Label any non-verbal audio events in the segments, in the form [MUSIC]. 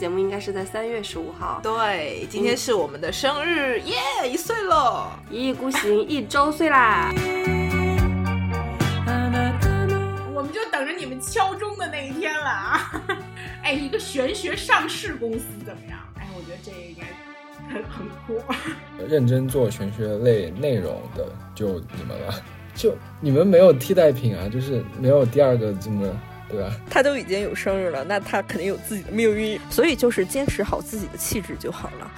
节目应该是在三月十五号。对，今天是我们的生日，耶，一岁了，一意孤行一周岁啦。我们就等着你们敲钟的那一天了啊！[LAUGHS] 哎，一个玄学上市公司怎么样？哎，我觉得这应该很很酷。认真做玄学类内容的就你们了，就你们没有替代品啊，就是没有第二个这么，对吧？他都已经有生日了，那他肯定有自己的命运，所以就是坚持好自己的气质就好了。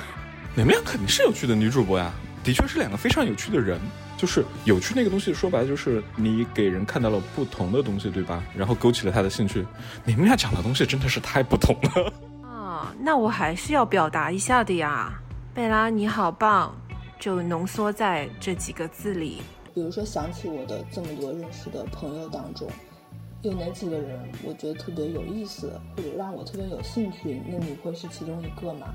你们俩肯定是有趣的女主播呀，的确是两个非常有趣的人。就是有趣那个东西，说白了就是你给人看到了不同的东西，对吧？然后勾起了他的兴趣。你们俩讲的东西真的是太不同了啊！那我还是要表达一下的呀，贝拉你好棒，就浓缩在这几个字里。比如说想起我的这么多认识的朋友当中，有哪几个人我觉得特别有意思，或者让我特别有兴趣，那你会是其中一个吗？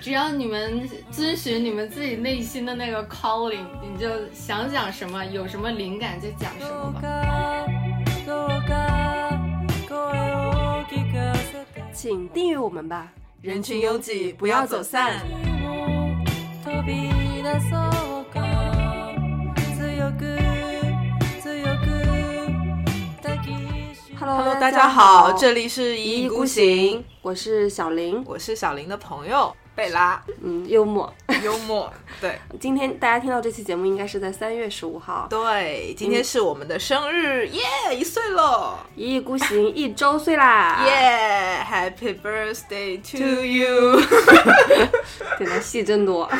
只要你们遵循你们自己内心的那个 calling，你就想讲什么，有什么灵感就讲什么吧。请订阅我们吧，人群拥挤，不要走散。Hello，大家好，这里是一意孤行，我是小林，我是小林的朋友。贝拉，嗯，幽默，幽默，[LAUGHS] 对。今天大家听到这期节目应该是在三月十五号，对，今天是我们的生日，耶，一岁了，一意孤行 [LAUGHS] 一周岁啦，耶，Happy birthday to you，对的，[LAUGHS] 戏真多。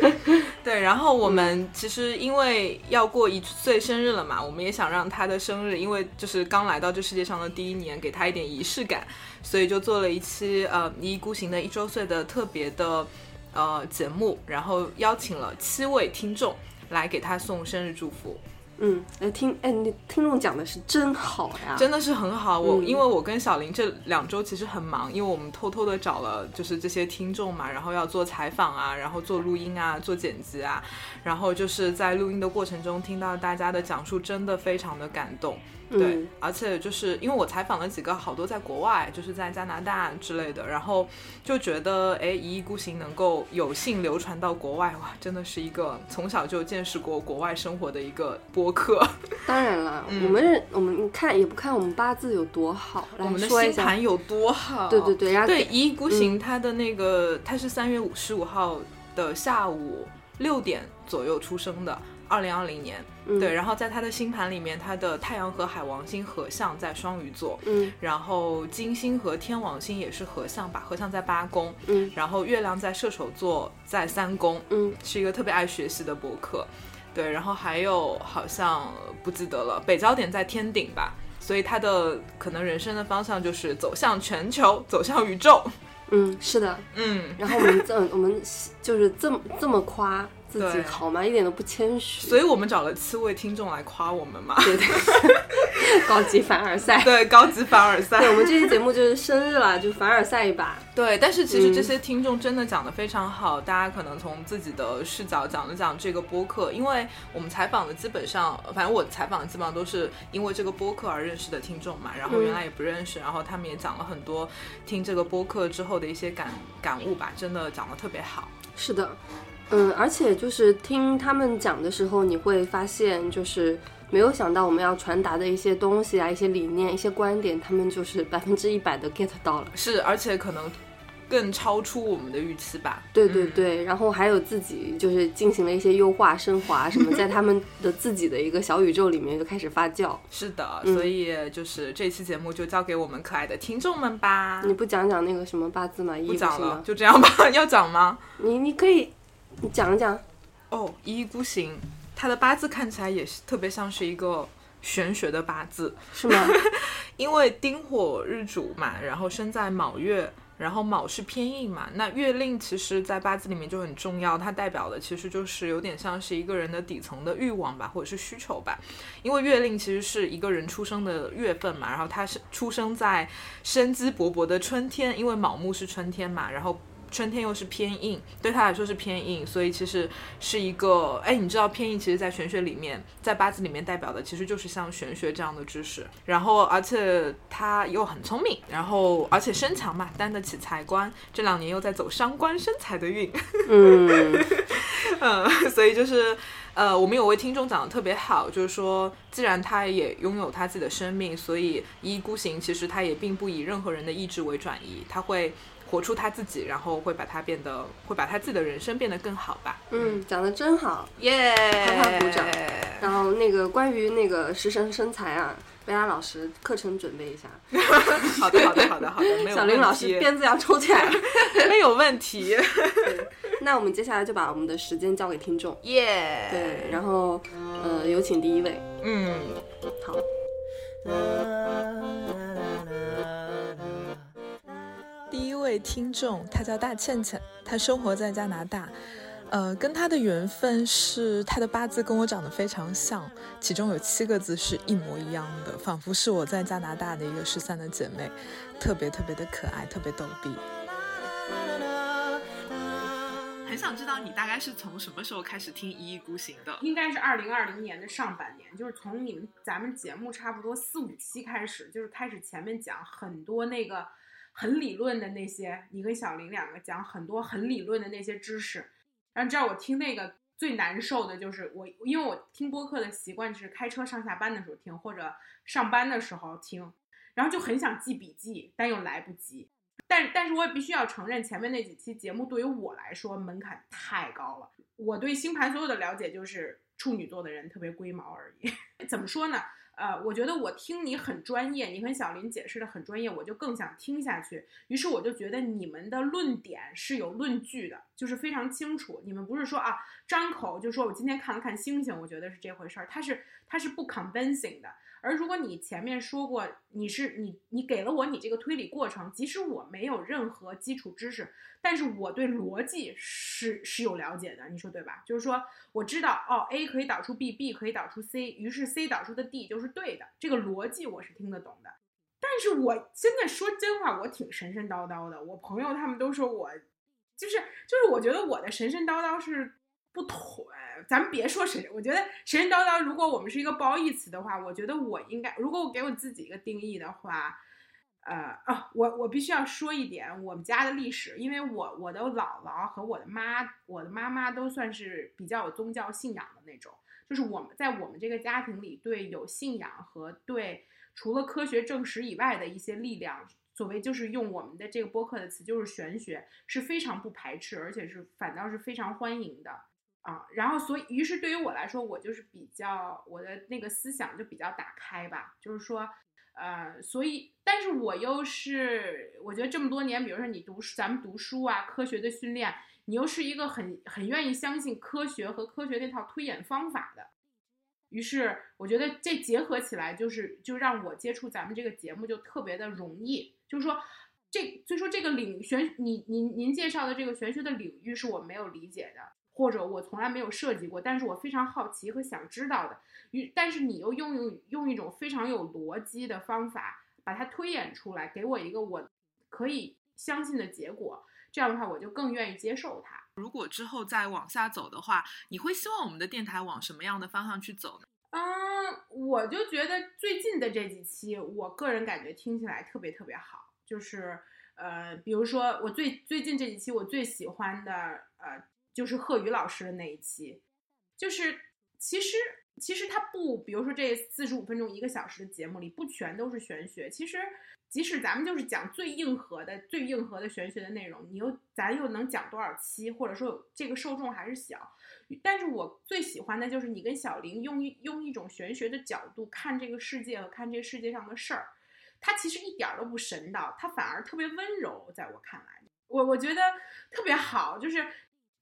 [LAUGHS] 对，然后我们其实因为要过一岁生日了嘛，我们也想让他的生日，因为就是刚来到这世界上的第一年，给他一点仪式感，所以就做了一期呃一意孤行的一周岁的特别的呃节目，然后邀请了七位听众来给他送生日祝福。嗯，哎听，哎，你听众讲的是真好呀，真的是很好。我因为我跟小林这两周其实很忙，因为我们偷偷的找了就是这些听众嘛，然后要做采访啊，然后做录音啊，做剪辑啊，然后就是在录音的过程中听到大家的讲述，真的非常的感动。对，而且就是因为我采访了几个好多在国外，就是在加拿大之类的，然后就觉得哎，一意孤行能够有幸流传到国外，哇，真的是一个从小就见识过国外生活的一个播客。[LAUGHS] 当然了，我们我们看也不看我们八字有多好，我们的星盘有多好。对对对，然后对一意孤行，它的那个它是三月五十五号的下午六点左右出生的。二零二零年，对，然后在他的星盘里面，他的太阳和海王星合相在双鱼座，嗯，然后金星和天王星也是合相吧，合相在八宫，嗯，然后月亮在射手座在三宫，嗯，是一个特别爱学习的博客，对，然后还有好像不记得了，北焦点在天顶吧，所以他的可能人生的方向就是走向全球，走向宇宙，嗯，是的，嗯，然后我们这我们就是这么这么夸。自己好吗？一点都不谦虚，所以我们找了七位听众来夸我们嘛。对对，[LAUGHS] 高级凡尔赛。对，高级凡尔赛。对，我们这期节目就是生日了，就凡尔赛一把。对，但是其实这些听众真的讲的非常好，大家可能从自己的视角讲了讲这个播客，因为我们采访的基本上，反正我采访的基本上都是因为这个播客而认识的听众嘛，然后原来也不认识，然后他们也讲了很多听这个播客之后的一些感感悟吧，真的讲的特别好。是的。嗯，而且就是听他们讲的时候，你会发现，就是没有想到我们要传达的一些东西啊，一些理念、一些观点，他们就是百分之一百的 get 到了。是，而且可能更超出我们的预期吧。对对对，然后还有自己就是进行了一些优化、升华什么，[LAUGHS] 在他们的自己的一个小宇宙里面就开始发酵。是的，所以就是这期节目就交给我们可爱的听众们吧。你不讲讲那个什么八字吗？不讲了，就这样吧。[LAUGHS] 要讲吗？你你可以。你讲讲哦，一意孤行，他的八字看起来也是特别像是一个玄学的八字，是吗？[LAUGHS] 因为丁火日主嘛，然后生在卯月，然后卯是偏印嘛，那月令其实在八字里面就很重要，它代表的其实就是有点像是一个人的底层的欲望吧，或者是需求吧。因为月令其实是一个人出生的月份嘛，然后他是出生在生机勃勃的春天，因为卯木是春天嘛，然后。春天又是偏硬，对他来说是偏硬，所以其实是一个，哎，你知道偏硬其实在玄学里面，在八字里面代表的其实就是像玄学这样的知识。然后而且他又很聪明，然后而且身强嘛，担得起财官，这两年又在走伤官生财的运，嗯，嗯，[LAUGHS] 所以就是。呃，我们有位听众讲的特别好，就是说，既然他也拥有他自己的生命，所以一意孤行，其实他也并不以任何人的意志为转移，他会活出他自己，然后会把他变得，会把他自己的人生变得更好吧。嗯，讲的真好，耶、啪啪鼓掌然后那个关于那个食神身材啊，贝拉老师课程准备一下，[LAUGHS] 好的，好的，好的，好的，没有 [LAUGHS] 小林老师鞭子要抽起来了。[LAUGHS] 没有问题，对，那我们接下来就把我们的时间交给听众。耶、对，然后呃，有请第一位。嗯，好，第一位听众，她叫大倩倩，她生活在加拿大。呃，跟她的缘分是她的八字跟我长得非常像，其中有七个字是一模一样的，仿佛是我在加拿大的一个失散的姐妹，特别特别的可爱，特别逗逼。很想知道你大概是从什么时候开始听一意孤行的？应该是二零二零年的上半年，就是从你们咱们节目差不多四五期开始，就是开始前面讲很多那个很理论的那些，你跟小林两个讲很多很理论的那些知识。然后你知道我听那个最难受的就是我，因为我听播客的习惯是开车上下班的时候听，或者上班的时候听，然后就很想记笔记，但又来不及。但但是我也必须要承认，前面那几期节目对于我来说门槛太高了。我对星盘所有的了解就是处女座的人特别龟毛而已。[LAUGHS] 怎么说呢？呃，我觉得我听你很专业，你跟小林解释的很专业，我就更想听下去。于是我就觉得你们的论点是有论据的，就是非常清楚。你们不是说啊张口就说我今天看了看星星，我觉得是这回事儿，它是它是不 convincing 的。而如果你前面说过你是你你给了我你这个推理过程，即使我没有任何基础知识，但是我对逻辑是是有了解的，你说对吧？就是说我知道哦，A 可以导出 B，B 可以导出 C，于是 C 导出的 D 就是对的，这个逻辑我是听得懂的。但是我现在说真话，我挺神神叨叨的。我朋友他们都说我，就是就是，我觉得我的神神叨叨是不妥。咱们别说神，我觉得神神叨叨。如果我们是一个褒义词的话，我觉得我应该，如果我给我自己一个定义的话，呃啊，我我必须要说一点我们家的历史，因为我我的姥姥和我的妈，我的妈妈都算是比较有宗教信仰的那种，就是我们在我们这个家庭里，对有信仰和对除了科学证实以外的一些力量，所谓就是用我们的这个播客的词，就是玄学，是非常不排斥，而且是反倒是非常欢迎的。啊，然后所以，于是对于我来说，我就是比较我的那个思想就比较打开吧，就是说，呃，所以，但是我又是，我觉得这么多年，比如说你读咱们读书啊，科学的训练，你又是一个很很愿意相信科学和科学那套推演方法的，于是我觉得这结合起来，就是就让我接触咱们这个节目就特别的容易，就是说。这所以说这个领玄，你您您介绍的这个玄学的领域是我没有理解的，或者我从来没有涉及过，但是我非常好奇和想知道的。与但是你又用用用一种非常有逻辑的方法把它推演出来，给我一个我可以相信的结果，这样的话我就更愿意接受它。如果之后再往下走的话，你会希望我们的电台往什么样的方向去走呢？嗯，我就觉得最近的这几期，我个人感觉听起来特别特别好。就是呃，比如说我最最近这几期我最喜欢的呃，就是贺宇老师的那一期，就是其实其实他不，比如说这四十五分钟一个小时的节目里不全都是玄学，其实即使咱们就是讲最硬核的最硬核的玄学的内容，你又咱又能讲多少期，或者说这个受众还是小，但是我最喜欢的就是你跟小林用一用一种玄学的角度看这个世界和看这个世界上的事儿。他其实一点都不神道，他反而特别温柔，在我看来，我我觉得特别好。就是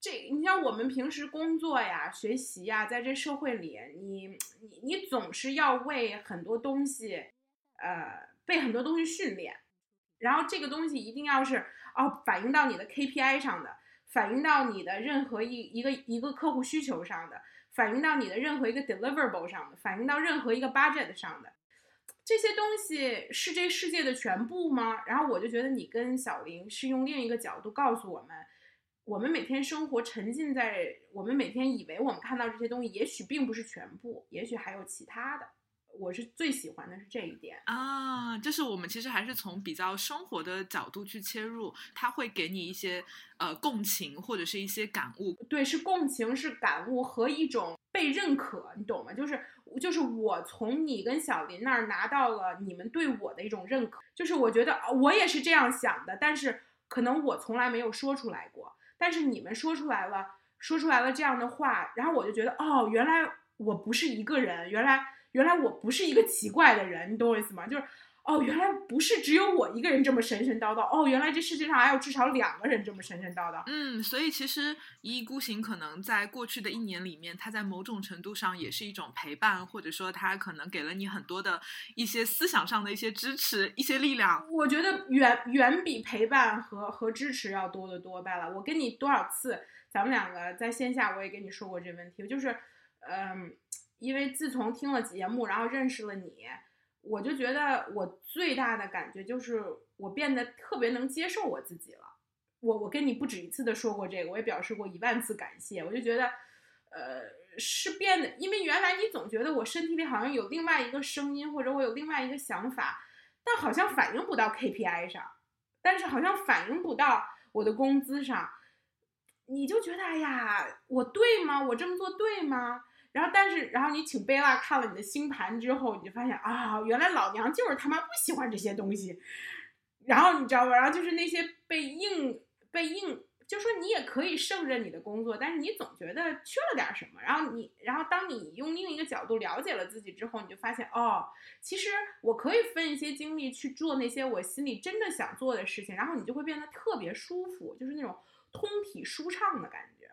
这，你像我们平时工作呀、学习呀，在这社会里，你你你总是要为很多东西，呃，被很多东西训练，然后这个东西一定要是哦，反映到你的 KPI 上的，反映到你的任何一一个一个客户需求上的，反映到你的任何一个 deliverable 上的，反映到任何一个 budget 上的。这些东西是这世界的全部吗？然后我就觉得你跟小林是用另一个角度告诉我们，我们每天生活沉浸在我们每天以为我们看到这些东西，也许并不是全部，也许还有其他的。我是最喜欢的是这一点啊，就是我们其实还是从比较生活的角度去切入，它会给你一些呃共情或者是一些感悟。对，是共情，是感悟和一种被认可，你懂吗？就是就是我从你跟小林那儿拿到了你们对我的一种认可，就是我觉得我也是这样想的，但是可能我从来没有说出来过，但是你们说出来了，说出来了这样的话，然后我就觉得哦，原来我不是一个人，原来。原来我不是一个奇怪的人，你懂我意思吗？就是，哦，原来不是只有我一个人这么神神叨叨，哦，原来这世界上还有至少两个人这么神神叨叨。嗯，所以其实一意孤行可能在过去的一年里面，它在某种程度上也是一种陪伴，或者说它可能给了你很多的一些思想上的一些支持、一些力量。我觉得远远比陪伴和和支持要多得多。罢了，我跟你多少次，咱们两个在线下我也跟你说过这问题，就是，嗯。因为自从听了节目，然后认识了你，我就觉得我最大的感觉就是我变得特别能接受我自己了。我我跟你不止一次的说过这个，我也表示过一万次感谢。我就觉得，呃，是变得，因为原来你总觉得我身体里好像有另外一个声音，或者我有另外一个想法，但好像反映不到 KPI 上，但是好像反映不到我的工资上，你就觉得，哎呀，我对吗？我这么做对吗？然后，但是，然后你请贝拉看了你的星盘之后，你就发现啊，原来老娘就是他妈不喜欢这些东西。然后你知道吧？然后就是那些被硬被硬，就说你也可以胜任你的工作，但是你总觉得缺了点什么。然后你，然后当你用另一个角度了解了自己之后，你就发现哦，其实我可以分一些精力去做那些我心里真的想做的事情。然后你就会变得特别舒服，就是那种通体舒畅的感觉。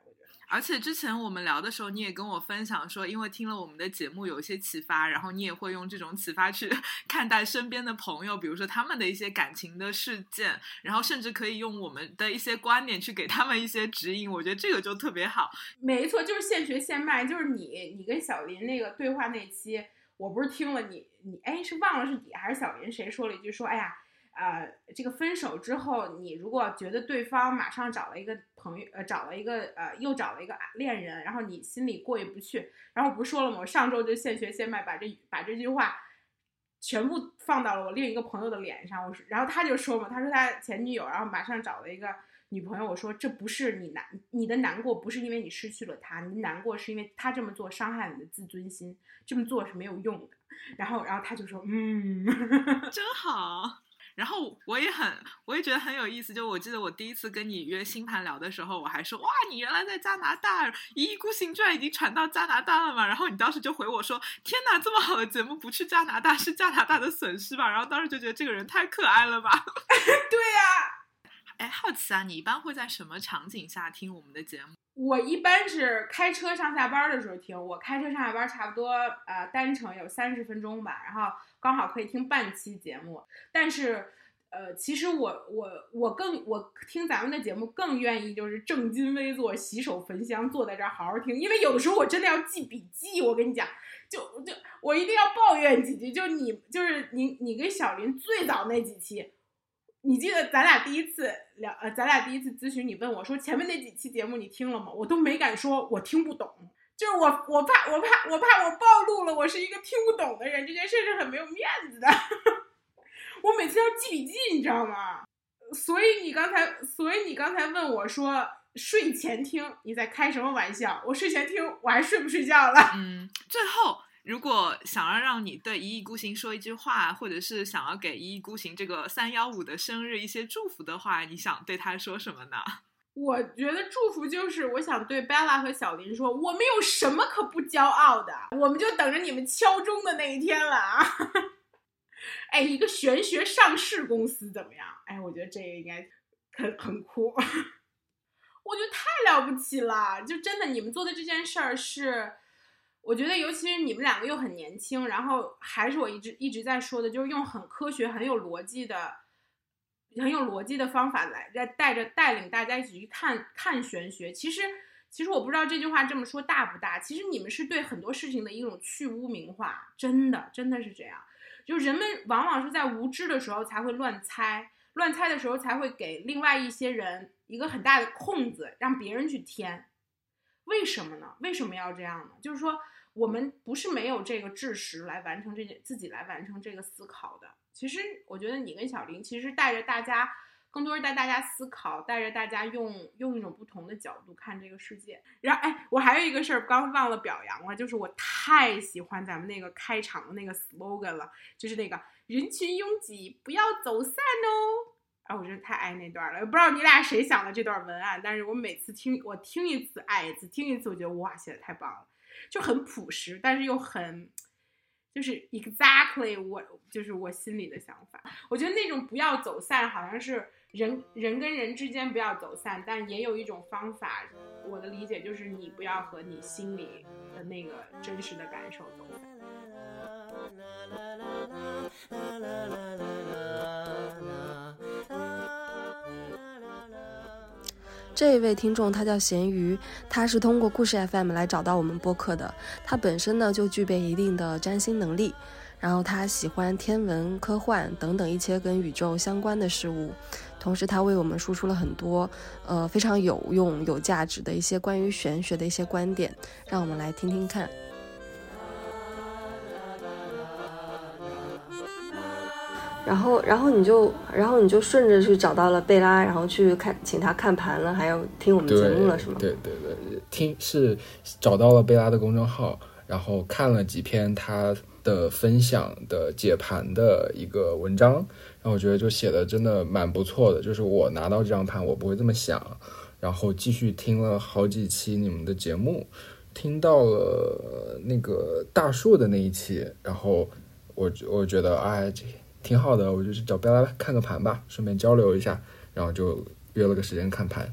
而且之前我们聊的时候，你也跟我分享说，因为听了我们的节目有一些启发，然后你也会用这种启发去 [LAUGHS] 看待身边的朋友，比如说他们的一些感情的事件，然后甚至可以用我们的一些观点去给他们一些指引。我觉得这个就特别好。没错，就是现学现卖。就是你，你跟小林那个对话那期，我不是听了你，你哎是忘了是你还是小林谁说了一句说，哎呀。呃，这个分手之后，你如果觉得对方马上找了一个朋友，呃，找了一个呃，又找了一个恋人，然后你心里过意不去，然后我不是说了吗？我上周就现学现卖，把这把这句话全部放到了我另一个朋友的脸上。我说，然后他就说嘛，他说他前女友，然后马上找了一个女朋友。我说，这不是你难，你的难过不是因为你失去了他，你难过是因为他这么做伤害你的自尊心，这么做是没有用的。[LAUGHS] 然后，然后他就说，嗯，[LAUGHS] 真好。然后我也很，我也觉得很有意思。就我记得我第一次跟你约星盘聊的时候，我还说哇，你原来在加拿大，一意孤行居然已经传到加拿大了嘛？然后你当时就回我说，天哪，这么好的节目不去加拿大是加拿大的损失吧？然后当时就觉得这个人太可爱了吧？[LAUGHS] 对呀，哎，好奇啊，你一般会在什么场景下听我们的节目？我一般是开车上下班的时候听。我开车上下班差不多呃单程有三十分钟吧，然后刚好可以听半期节目。但是，呃，其实我我我更我听咱们的节目更愿意就是正襟危坐、洗手焚香，坐在这儿好好听。因为有的时候我真的要记笔记。我跟你讲，就就我一定要抱怨几句。就你就是你你跟小林最早那几期。你记得咱俩第一次聊，呃，咱俩第一次咨询，你问我说前面那几期节目你听了吗？我都没敢说，我听不懂，就是我，我怕，我怕，我怕我暴露了，我是一个听不懂的人，这件事是很没有面子的。[LAUGHS] 我每次要记笔记，你知道吗？所以你刚才，所以你刚才问我说睡前听，你在开什么玩笑？我睡前听，我还睡不睡觉了？嗯，最后。如果想要让你对一意孤行说一句话，或者是想要给一意孤行这个三幺五的生日一些祝福的话，你想对他说什么呢？我觉得祝福就是，我想对 Bella 和小林说，我们有什么可不骄傲的？我们就等着你们敲钟的那一天了啊！[LAUGHS] 哎，一个玄学上市公司怎么样？哎，我觉得这个应该很很酷，[LAUGHS] 我觉得太了不起了！就真的，你们做的这件事儿是。我觉得，尤其是你们两个又很年轻，然后还是我一直一直在说的，就是用很科学、很有逻辑的、很有逻辑的方法来在带着带领大家一起去看看玄学。其实，其实我不知道这句话这么说大不大。其实你们是对很多事情的一种去污名化，真的，真的是这样。就人们往往是在无知的时候才会乱猜，乱猜的时候才会给另外一些人一个很大的空子，让别人去填。为什么呢？为什么要这样呢？就是说，我们不是没有这个知识来完成这件，自己来完成这个思考的。其实，我觉得你跟小林其实带着大家，更多是带大家思考，带着大家用用一种不同的角度看这个世界。然后，哎，我还有一个事儿刚忘了表扬了，就是我太喜欢咱们那个开场的那个 slogan 了，就是那个人群拥挤，不要走散哦。啊，我真的太爱那段了，不知道你俩谁想的这段文案，但是我每次听，我听一次爱一次，听一次我觉得哇，写的太棒了，就很朴实，但是又很，就是 exactly 我就是我心里的想法。我觉得那种不要走散，好像是人人跟人之间不要走散，但也有一种方法，我的理解就是你不要和你心里的那个真实的感受走散。这一位听众他叫咸鱼，他是通过故事 FM 来找到我们播客的。他本身呢就具备一定的占星能力，然后他喜欢天文、科幻等等一些跟宇宙相关的事物。同时，他为我们输出了很多呃非常有用、有价值的一些关于玄学的一些观点，让我们来听听看。然后，然后你就，然后你就顺着去找到了贝拉，然后去看，请他看盘了，还有听我们节目了，是吗？对对对，听是找到了贝拉的公众号，然后看了几篇他的分享的解盘的一个文章，然后我觉得就写的真的蛮不错的。就是我拿到这张盘，我不会这么想。然后继续听了好几期你们的节目，听到了那个大树的那一期，然后我我觉得哎这。挺好的，我就去找贝拉看个盘吧，顺便交流一下，然后就约了个时间看盘。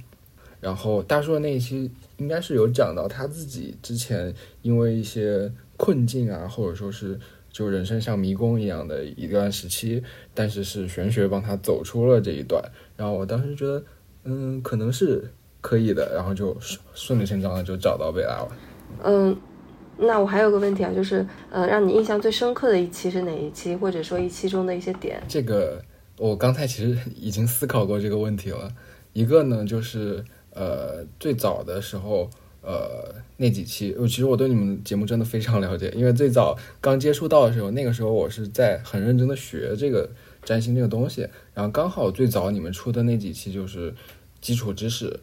然后大叔的那一期应该是有讲到他自己之前因为一些困境啊，或者说是就人生像迷宫一样的一段时期，但是是玄学帮他走出了这一段。然后我当时觉得，嗯，可能是可以的，然后就顺理成章的就找到贝拉了。嗯。那我还有个问题啊，就是呃，让你印象最深刻的一期是哪一期，或者说一期中的一些点？这个我刚才其实已经思考过这个问题了。一个呢，就是呃，最早的时候，呃，那几期，我其实我对你们节目真的非常了解，因为最早刚接触到的时候，那个时候我是在很认真的学这个占星这个东西，然后刚好最早你们出的那几期就是基础知识。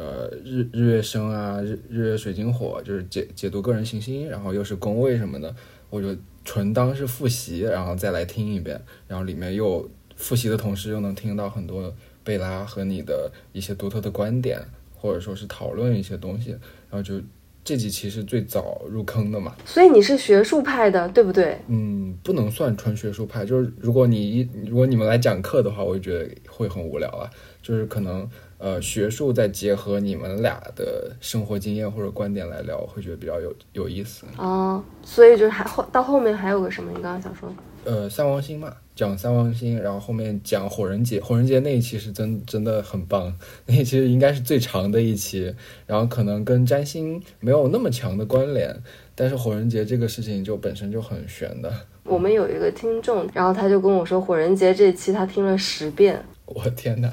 呃，日日月生啊，日日月水晶火，就是解解读个人行星，然后又是宫位什么的，我就纯当是复习，然后再来听一遍，然后里面又复习的同时又能听到很多贝拉和你的一些独特的观点，或者说是讨论一些东西，然后就这几期是最早入坑的嘛。所以你是学术派的，对不对？嗯，不能算纯学术派，就是如果你一如果你们来讲课的话，我就觉得会很无聊啊，就是可能。呃，学术再结合你们俩的生活经验或者观点来聊，会觉得比较有有意思哦。所以就是还后到后面还有个什么？你刚刚想说？呃，三王星嘛，讲三王星，然后后面讲火人节，火人节那一期是真真的很棒，那一期应该是最长的一期，然后可能跟占星没有那么强的关联，但是火人节这个事情就本身就很玄的。我们有一个听众，然后他就跟我说，火人节这期他听了十遍。我天哪！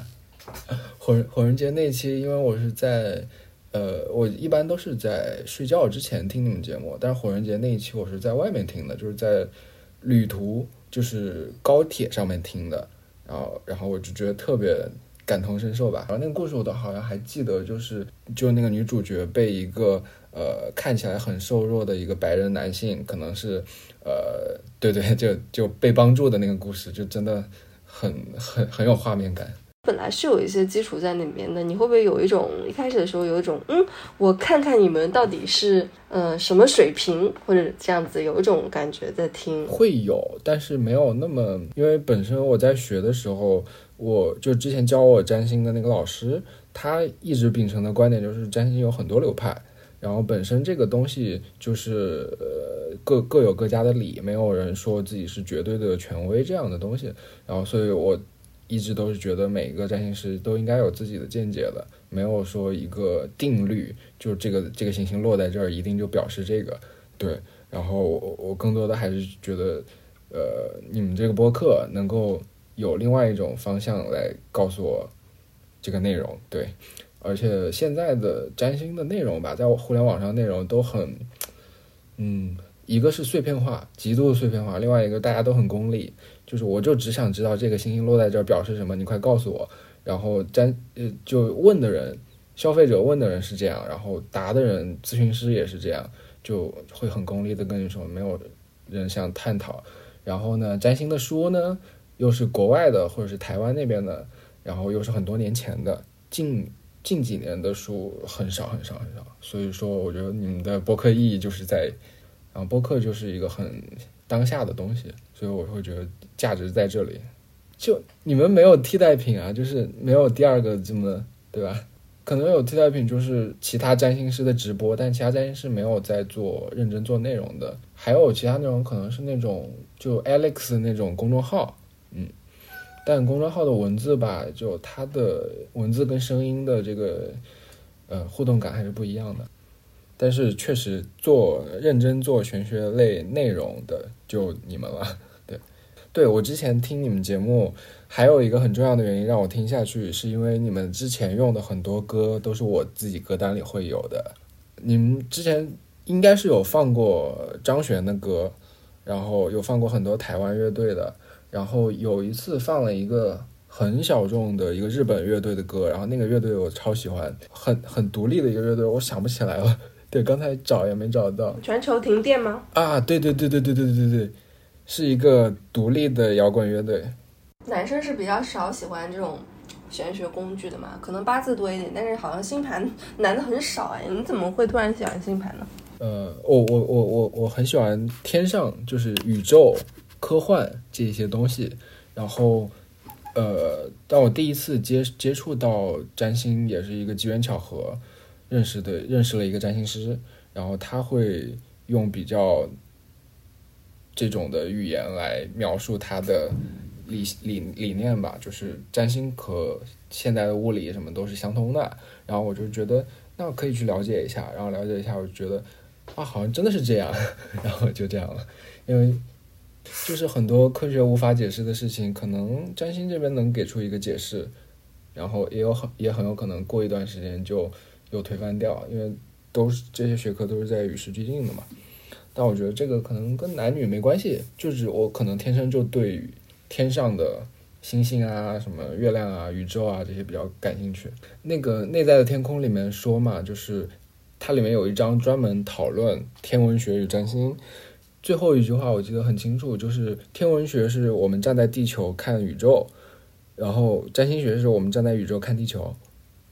火火人节那期，因为我是在，呃，我一般都是在睡觉之前听你们节目，但是火人节那一期我是在外面听的，就是在旅途，就是高铁上面听的，然后然后我就觉得特别感同身受吧。然后那个故事我都好像还记得，就是就那个女主角被一个呃看起来很瘦弱的一个白人男性，可能是呃对对，就就被帮助的那个故事，就真的很很很有画面感。本来是有一些基础在那边的，你会不会有一种一开始的时候有一种嗯，我看看你们到底是呃什么水平，或者这样子有一种感觉在听？会有，但是没有那么，因为本身我在学的时候，我就之前教我占星的那个老师，他一直秉承的观点就是占星有很多流派，然后本身这个东西就是呃各各有各家的理，没有人说自己是绝对的权威这样的东西，然后所以我。一直都是觉得每一个占星师都应该有自己的见解的，没有说一个定律，就这个这个行星落在这儿一定就表示这个，对。然后我我更多的还是觉得，呃，你们这个播客能够有另外一种方向来告诉我这个内容，对。而且现在的占星的内容吧，在互联网上内容都很，嗯，一个是碎片化，极度碎片化；另外一个大家都很功利，就是我就只想知道这个星星落在这儿表示什么，你快告诉我。然后占呃，就问的人，消费者问的人是这样，然后答的人，咨询师也是这样，就会很功利的跟你说，没有人想探讨。然后呢，占星的书呢，又是国外的或者是台湾那边的，然后又是很多年前的，近。近几年的书很少很少很少，所以说我觉得你们的博客意义就是在，然后博客就是一个很当下的东西，所以我会觉得价值在这里。就你们没有替代品啊，就是没有第二个这么对吧？可能有替代品就是其他占星师的直播，但其他占星师没有在做认真做内容的，还有其他内容可能是那种就 Alex 那种公众号，嗯。但公众号的文字吧，就它的文字跟声音的这个呃互动感还是不一样的。但是确实做认真做玄学类内容的就你们了，[LAUGHS] 对，对我之前听你们节目还有一个很重要的原因让我听下去，是因为你们之前用的很多歌都是我自己歌单里会有的。你们之前应该是有放过张悬的歌，然后有放过很多台湾乐队的。然后有一次放了一个很小众的一个日本乐队的歌，然后那个乐队我超喜欢，很很独立的一个乐队，我想不起来了。对，刚才找也没找到。全球停电吗？啊，对对对对对对对对对，是一个独立的摇滚乐队。男生是比较少喜欢这种玄学工具的嘛，可能八字多一点，但是好像星盘男的很少哎，你怎么会突然喜欢星盘呢？呃，我我我我我很喜欢天上，就是宇宙。科幻这些东西，然后，呃，当我第一次接接触到占星，也是一个机缘巧合，认识的认识了一个占星师，然后他会用比较这种的语言来描述他的理理理念吧，就是占星和现代的物理什么都是相通的，然后我就觉得那可以去了解一下，然后了解一下，我就觉得啊，好像真的是这样，[LAUGHS] 然后就这样了，因为。就是很多科学无法解释的事情，可能占星这边能给出一个解释，然后也有很也很有可能过一段时间就又推翻掉，因为都是这些学科都是在与时俱进的嘛。但我觉得这个可能跟男女没关系，就是我可能天生就对天上的星星啊、什么月亮啊、宇宙啊这些比较感兴趣。那个内在的天空里面说嘛，就是它里面有一章专门讨论天文学与占星。最后一句话我记得很清楚，就是天文学是我们站在地球看宇宙，然后占星学是我们站在宇宙看地球。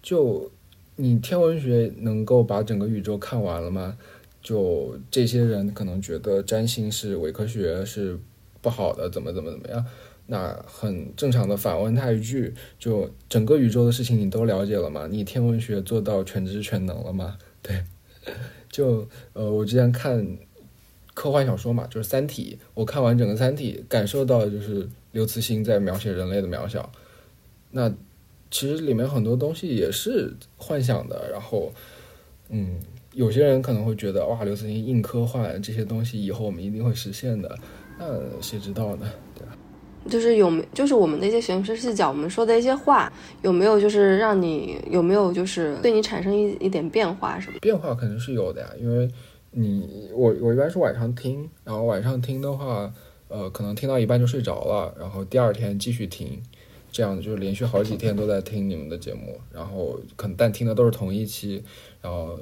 就你天文学能够把整个宇宙看完了吗？就这些人可能觉得占星是伪科学，是不好的，怎么怎么怎么样？那很正常的反问他一句：就整个宇宙的事情你都了解了吗？你天文学做到全知全能了吗？[LAUGHS] 对，[LAUGHS] 就呃，我之前看。科幻小说嘛，就是《三体》。我看完整个《三体》，感受到就是刘慈欣在描写人类的渺小。那其实里面很多东西也是幻想的。然后，嗯，有些人可能会觉得，哇，刘慈欣硬科幻这些东西以后我们一定会实现的。那谁知道呢？对吧？就是有没，就是我们那些玄学视角，我们说的一些话，有没有就是让你有没有就是对你产生一一点变化什么？变化肯定是有的呀，因为。你我我一般是晚上听，然后晚上听的话，呃，可能听到一半就睡着了，然后第二天继续听，这样就是连续好几天都在听你们的节目，然后可能但听的都是同一期，然后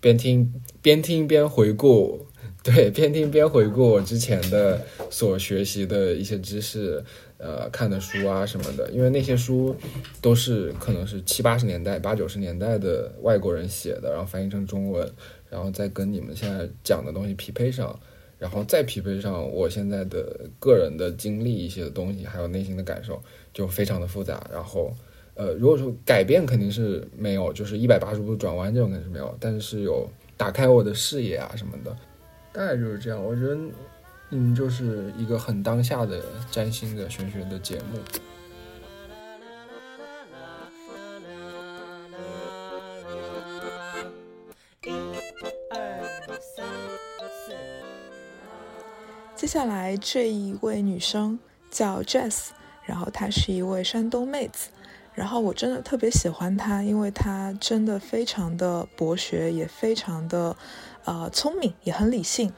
边听边听边回顾，[LAUGHS] 对，边听边回顾我之前的所学习的一些知识，呃，看的书啊什么的，因为那些书都是可能是七八十年代、八九十年代的外国人写的，然后翻译成中文。然后再跟你们现在讲的东西匹配上，然后再匹配上我现在的个人的经历一些东西，还有内心的感受，就非常的复杂。然后，呃，如果说改变肯定是没有，就是一百八十度转弯这种肯定是没有，但是有打开我的视野啊什么的，大概就是这样。我觉得，嗯，就是一个很当下的占星的玄学的节目。接下来这一位女生叫 Jess，然后她是一位山东妹子，然后我真的特别喜欢她，因为她真的非常的博学，也非常的呃聪明，也很理性。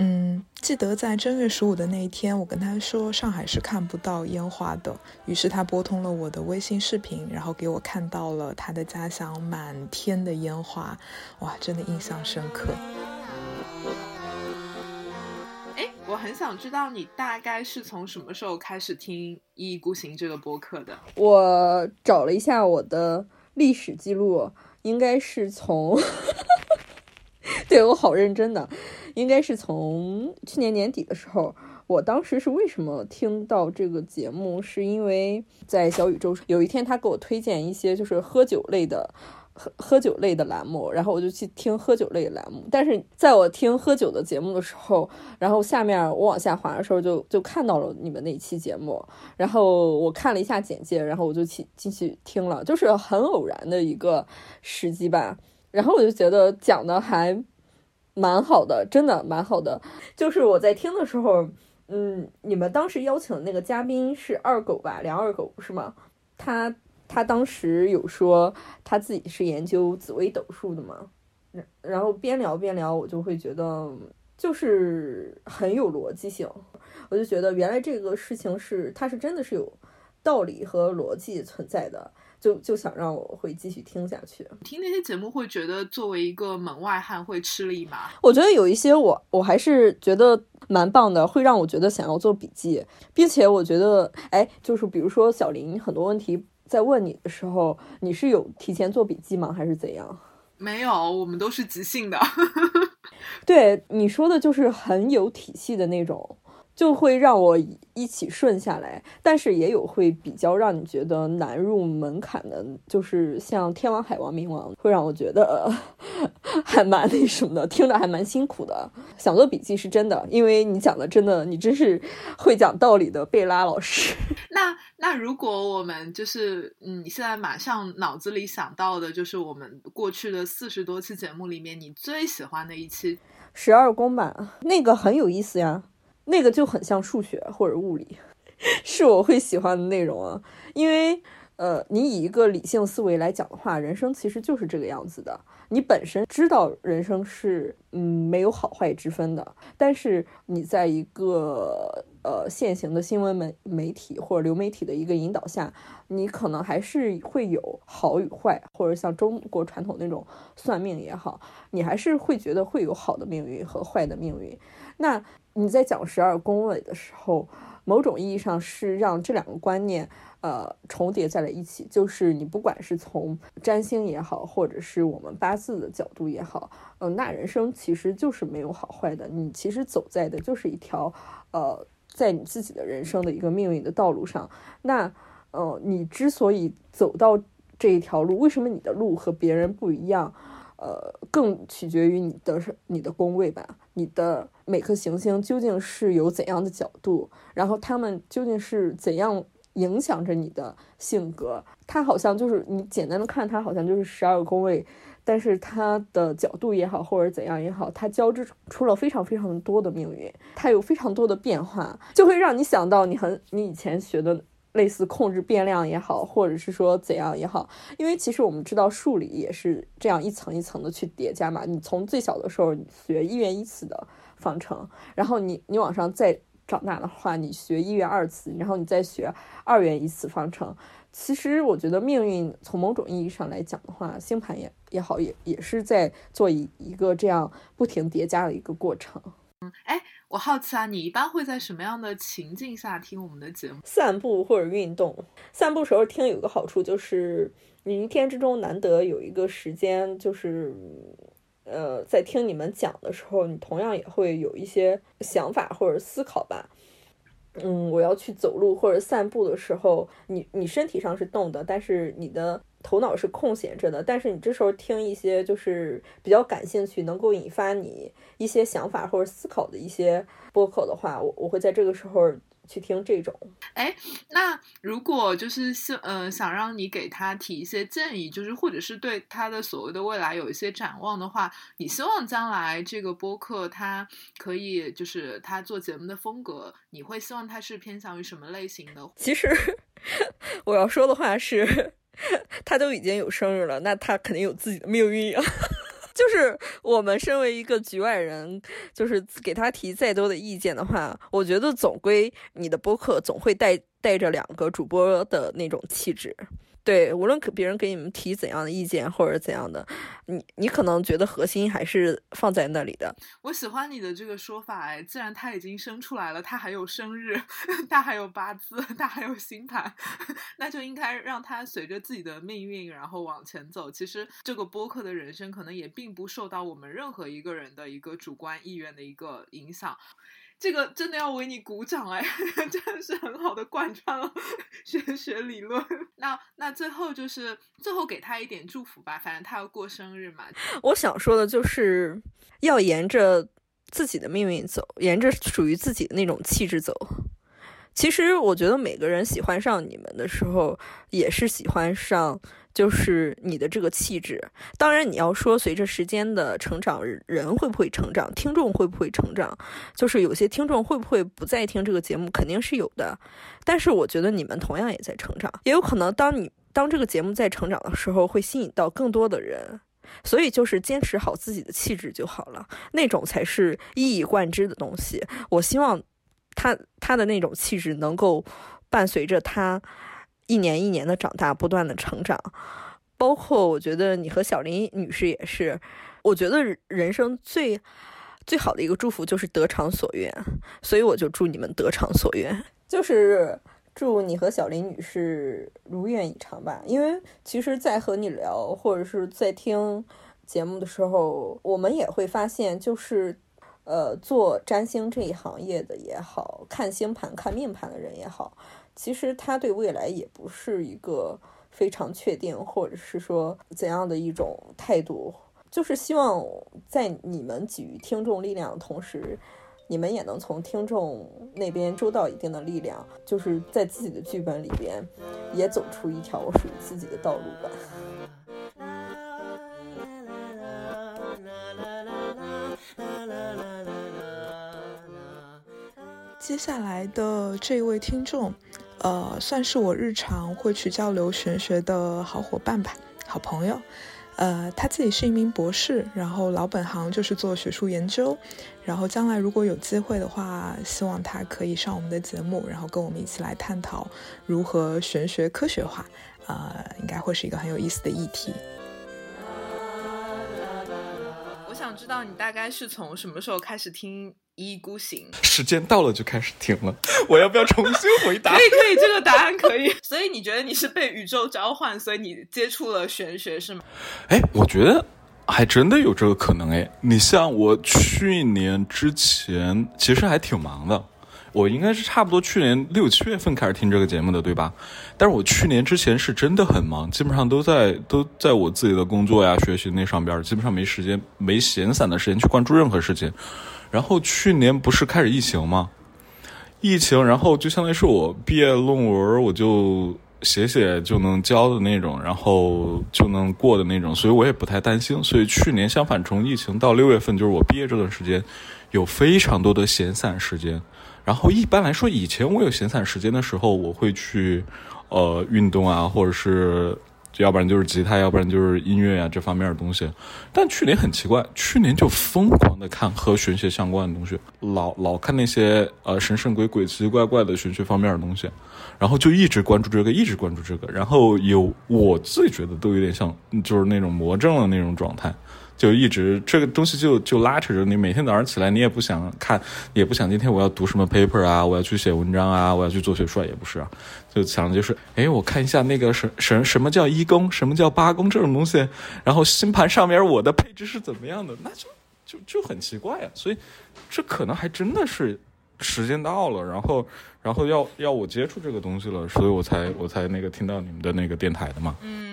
嗯，记得在正月十五的那一天，我跟她说上海是看不到烟花的。于是她拨通了我的微信视频，然后给我看到了她的家乡满天的烟花，哇，真的印象深刻。我很想知道你大概是从什么时候开始听《一意孤行》这个播客的？我找了一下我的历史记录，应该是从。[LAUGHS] 对我好认真的，应该是从去年年底的时候。我当时是为什么听到这个节目，是因为在小宇宙有一天他给我推荐一些就是喝酒类的喝喝酒类的栏目，然后我就去听喝酒类的栏目。但是在我听喝酒的节目的时候，然后下面我往下滑的时候，就就看到了你们那期节目，然后我看了一下简介，然后我就去进去听了，就是很偶然的一个时机吧。然后我就觉得讲的还蛮好的，真的蛮好的。就是我在听的时候，嗯，你们当时邀请的那个嘉宾是二狗吧，梁二狗是吗？他他当时有说他自己是研究紫微斗数的嘛，然然后边聊边聊，我就会觉得就是很有逻辑性，我就觉得原来这个事情是他是真的是有道理和逻辑存在的。就就想让我会继续听下去。听那些节目会觉得作为一个门外汉会吃力吗？我觉得有一些我我还是觉得蛮棒的，会让我觉得想要做笔记，并且我觉得，哎，就是比如说小林很多问题在问你的时候，你是有提前做笔记吗？还是怎样？没有，我们都是即兴的。[LAUGHS] 对你说的就是很有体系的那种。就会让我一起顺下来，但是也有会比较让你觉得难入门槛的，就是像天王、海王、冥王，会让我觉得 [LAUGHS] 还蛮那什么的，听着还蛮辛苦的。想做笔记是真的，因为你讲的真的，你真是会讲道理的贝拉老师。[LAUGHS] 那那如果我们就是嗯，你现在马上脑子里想到的就是我们过去的四十多期节目里面，你最喜欢的一期十二宫吧，那个很有意思呀。那个就很像数学或者物理，是我会喜欢的内容啊。因为，呃，你以一个理性思维来讲的话，人生其实就是这个样子的。你本身知道人生是嗯没有好坏之分的，但是你在一个呃现行的新闻媒媒体或者流媒体的一个引导下，你可能还是会有好与坏，或者像中国传统那种算命也好，你还是会觉得会有好的命运和坏的命运。那你在讲十二宫位的时候，某种意义上是让这两个观念，呃，重叠在了一起。就是你不管是从占星也好，或者是我们八字的角度也好，嗯，那人生其实就是没有好坏的。你其实走在的就是一条，呃，在你自己的人生的一个命运的道路上。那，呃，你之所以走到这一条路，为什么你的路和别人不一样？呃，更取决于你的你的宫位吧，你的每颗行星究竟是有怎样的角度，然后它们究竟是怎样影响着你的性格？它好像就是你简单的看，它好像就是十二个宫位，但是它的角度也好，或者怎样也好，它交织出了非常非常多的命运，它有非常多的变化，就会让你想到你很你以前学的。类似控制变量也好，或者是说怎样也好，因为其实我们知道数理也是这样一层一层的去叠加嘛。你从最小的时候学一元一次的方程，然后你你往上再长大的话，你学一元二次，然后你再学二元一次方程。其实我觉得命运从某种意义上来讲的话，星盘也也好，也也是在做一一个这样不停叠加的一个过程。嗯，哎。我好奇啊，你一般会在什么样的情境下听我们的节目？散步或者运动。散步时候听有个好处就是，你一天之中难得有一个时间，就是，呃，在听你们讲的时候，你同样也会有一些想法或者思考吧。嗯，我要去走路或者散步的时候，你你身体上是动的，但是你的。头脑是空闲着的，但是你这时候听一些就是比较感兴趣、能够引发你一些想法或者思考的一些播客的话，我我会在这个时候去听这种。哎，那如果就是想呃想让你给他提一些建议，就是或者是对他的所谓的未来有一些展望的话，你希望将来这个播客他可以就是他做节目的风格，你会希望他是偏向于什么类型的？其实 [LAUGHS] 我要说的话是，[LAUGHS] 他都已经有生日了，那他肯定有自己的命运啊。就是我们身为一个局外人，就是给他提再多的意见的话，我觉得总归你的播客总会带带着两个主播的那种气质。对，无论别人给你们提怎样的意见或者怎样的，你你可能觉得核心还是放在那里的。我喜欢你的这个说法，哎，既然他已经生出来了，他还有生日，[LAUGHS] 他还有八字，他还有星盘，[LAUGHS] 那就应该让他随着自己的命运然后往前走。其实这个播客的人生可能也并不受到我们任何一个人的一个主观意愿的一个影响。这个真的要为你鼓掌哎，[LAUGHS] 真的是很好的贯穿了玄学理论。[LAUGHS] 那那最后就是最后给他一点祝福吧，反正他要过生日嘛。我想说的就是要沿着自己的命运走，沿着属于自己的那种气质走。其实我觉得每个人喜欢上你们的时候，也是喜欢上。就是你的这个气质，当然你要说随着时间的成长，人会不会成长，听众会不会成长，就是有些听众会不会不再听这个节目，肯定是有的。但是我觉得你们同样也在成长，也有可能当你当这个节目在成长的时候，会吸引到更多的人。所以就是坚持好自己的气质就好了，那种才是一以贯之的东西。我希望他他的那种气质能够伴随着他。一年一年的长大，不断的成长，包括我觉得你和小林女士也是。我觉得人生最最好的一个祝福就是得偿所愿，所以我就祝你们得偿所愿，就是祝你和小林女士如愿以偿吧。因为其实，在和你聊或者是在听节目的时候，我们也会发现，就是呃，做占星这一行业的也好看星盘、看命盘的人也好。其实他对未来也不是一个非常确定，或者是说怎样的一种态度，就是希望在你们给予听众力量的同时，你们也能从听众那边收到一定的力量，就是在自己的剧本里边也走出一条属于自己的道路吧。接下来的这位听众。呃，算是我日常会去交流玄学的好伙伴吧，好朋友。呃，他自己是一名博士，然后老本行就是做学术研究。然后将来如果有机会的话，希望他可以上我们的节目，然后跟我们一起来探讨如何玄学科学化。呃，应该会是一个很有意思的议题。我想知道你大概是从什么时候开始听？一意孤行，时间到了就开始停了。[LAUGHS] 我要不要重新回答？可以，可以，这个答案可以。[LAUGHS] 所以你觉得你是被宇宙召唤，所以你接触了玄学是吗？哎，我觉得还真的有这个可能。哎，你像我去年之前其实还挺忙的，我应该是差不多去年六七月份开始听这个节目的，对吧？但是我去年之前是真的很忙，基本上都在都在我自己的工作呀、学习那上边，基本上没时间、没闲散的时间去关注任何事情。然后去年不是开始疫情吗？疫情，然后就相当于是我毕业论文，我就写写就能交的那种，然后就能过的那种，所以我也不太担心。所以去年相反，从疫情到六月份，就是我毕业这段时间，有非常多的闲散时间。然后一般来说，以前我有闲散时间的时候，我会去呃运动啊，或者是。要不然就是吉他，要不然就是音乐啊这方面的东西。但去年很奇怪，去年就疯狂的看和玄学相关的东西，老老看那些呃神神鬼鬼、奇奇怪怪的玄学方面的东西，然后就一直关注这个，一直关注这个，然后有我自己觉得都有点像，就是那种魔怔的那种状态。就一直这个东西就就拉扯着你，每天早上起来你也不想看，也不想今天我要读什么 paper 啊，我要去写文章啊，我要去做学术也不是啊，就想的就是，哎，我看一下那个什什什么叫一宫，什么叫八宫这种东西，然后星盘上面我的配置是怎么样的，那就就就很奇怪啊，所以这可能还真的是时间到了，然后然后要要我接触这个东西了，所以我才我才那个听到你们的那个电台的嘛，嗯。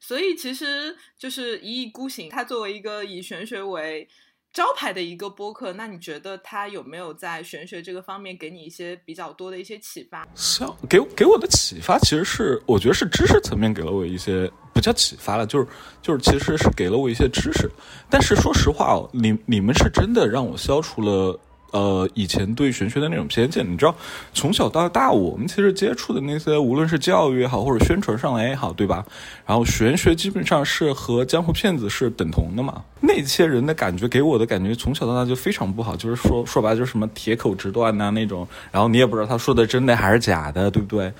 所以其实就是一意孤行。他作为一个以玄学为招牌的一个播客，那你觉得它有没有在玄学这个方面给你一些比较多的一些启发？像给给我的启发，其实是我觉得是知识层面给了我一些不叫启发了，就是就是其实是给了我一些知识。但是说实话哦，你你们是真的让我消除了。呃，以前对玄学的那种偏见，你知道，从小到大，我们其实接触的那些，无论是教育也好，或者宣传上来也好，对吧？然后玄学基本上是和江湖骗子是等同的嘛。那些人的感觉给我的感觉，从小到大就非常不好，就是说说白了就是什么铁口直断呐那种，然后你也不知道他说的真的还是假的，对不对？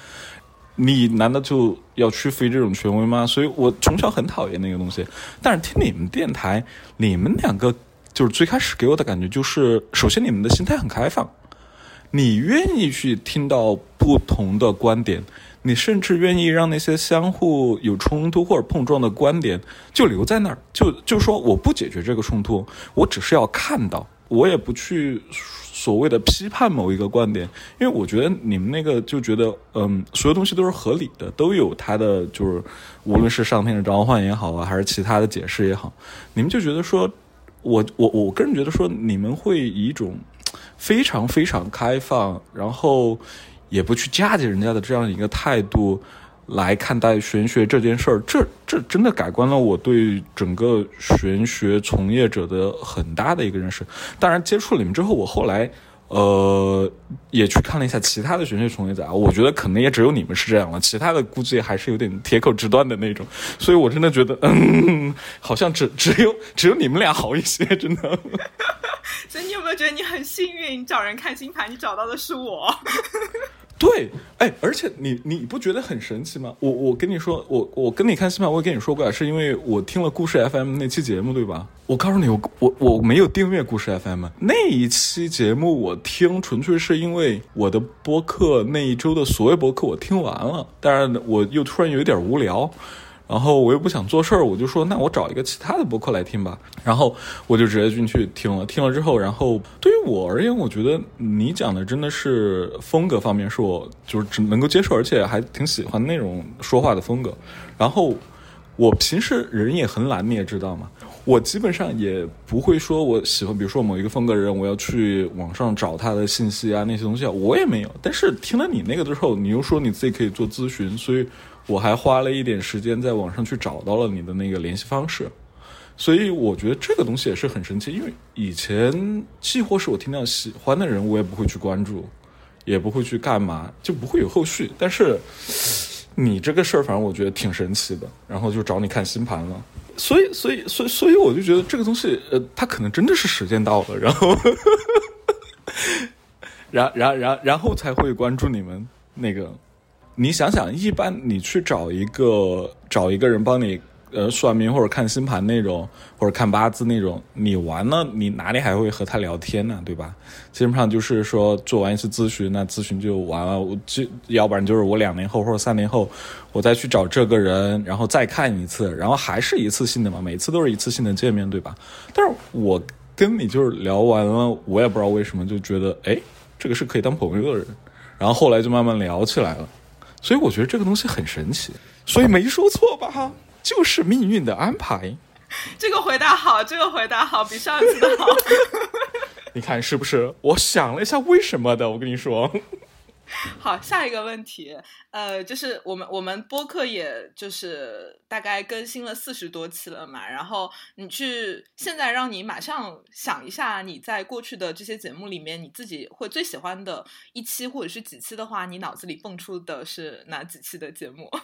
你难道就要屈服于这种权威吗？所以我从小很讨厌那个东西。但是听你们电台，你们两个。就是最开始给我的感觉就是，首先你们的心态很开放，你愿意去听到不同的观点，你甚至愿意让那些相互有冲突或者碰撞的观点就留在那儿，就就说我不解决这个冲突，我只是要看到，我也不去所谓的批判某一个观点，因为我觉得你们那个就觉得，嗯，所有东西都是合理的，都有它的就是，无论是上天的召唤也好啊，还是其他的解释也好，你们就觉得说。我我我个人觉得说，你们会以一种非常非常开放，然后也不去嫁接人家的这样一个态度来看待玄学这件事儿，这这真的改观了我对整个玄学从业者的很大的一个认识。当然，接触了你们之后，我后来。呃，也去看了一下其他的玄学从业者啊，我觉得可能也只有你们是这样了，其他的估计还是有点铁口直断的那种，所以我真的觉得，[LAUGHS] 嗯，好像只只有只有你们俩好一些，真的。[LAUGHS] 所以你有没有觉得你很幸运，你找人看星盘，你找到的是我？[LAUGHS] 对，哎，而且你你不觉得很神奇吗？我我跟你说，我我跟你看星盘，我也跟你说过，是因为我听了故事 FM 那期节目，对吧？我告诉你，我我我没有订阅故事 FM 那一期节目，我听纯粹是因为我的播客那一周的所有播客我听完了，当然我又突然有点无聊。然后我又不想做事儿，我就说那我找一个其他的播客来听吧。然后我就直接进去听了，听了之后，然后对于我而言，我觉得你讲的真的是风格方面是我就是只能够接受，而且还挺喜欢那种说话的风格。然后我平时人也很懒，你也知道嘛，我基本上也不会说我喜欢，比如说某一个风格人，我要去网上找他的信息啊那些东西，我也没有。但是听了你那个之后，你又说你自己可以做咨询，所以。我还花了一点时间在网上去找到了你的那个联系方式，所以我觉得这个东西也是很神奇。因为以前几乎是我听到喜欢的人，我也不会去关注，也不会去干嘛，就不会有后续。但是你这个事儿，反正我觉得挺神奇的。然后就找你看星盘了，所以，所以，所以，所以我就觉得这个东西，呃，它可能真的是时间到了，然后，[LAUGHS] 然，然，然，然后才会关注你们那个。你想想，一般你去找一个找一个人帮你呃算命或者看星盘那种，或者看八字那种，你完了你哪里还会和他聊天呢？对吧？基本上就是说做完一次咨询，那咨询就完了。我就要不然就是我两年后或者三年后，我再去找这个人，然后再看一次，然后还是一次性的嘛，每次都是一次性的见面，对吧？但是我跟你就是聊完了，我也不知道为什么就觉得，哎，这个是可以当朋友的人，然后后来就慢慢聊起来了。所以我觉得这个东西很神奇，所以没说错吧？哈，就是命运的安排。这个回答好，这个回答好，比上次的好。[LAUGHS] 你看是不是？我想了一下，为什么的？我跟你说。好，下一个问题，呃，就是我们我们播客也就是大概更新了四十多期了嘛，然后你去现在让你马上想一下，你在过去的这些节目里面，你自己会最喜欢的一期或者是几期的话，你脑子里蹦出的是哪几期的节目？[LAUGHS]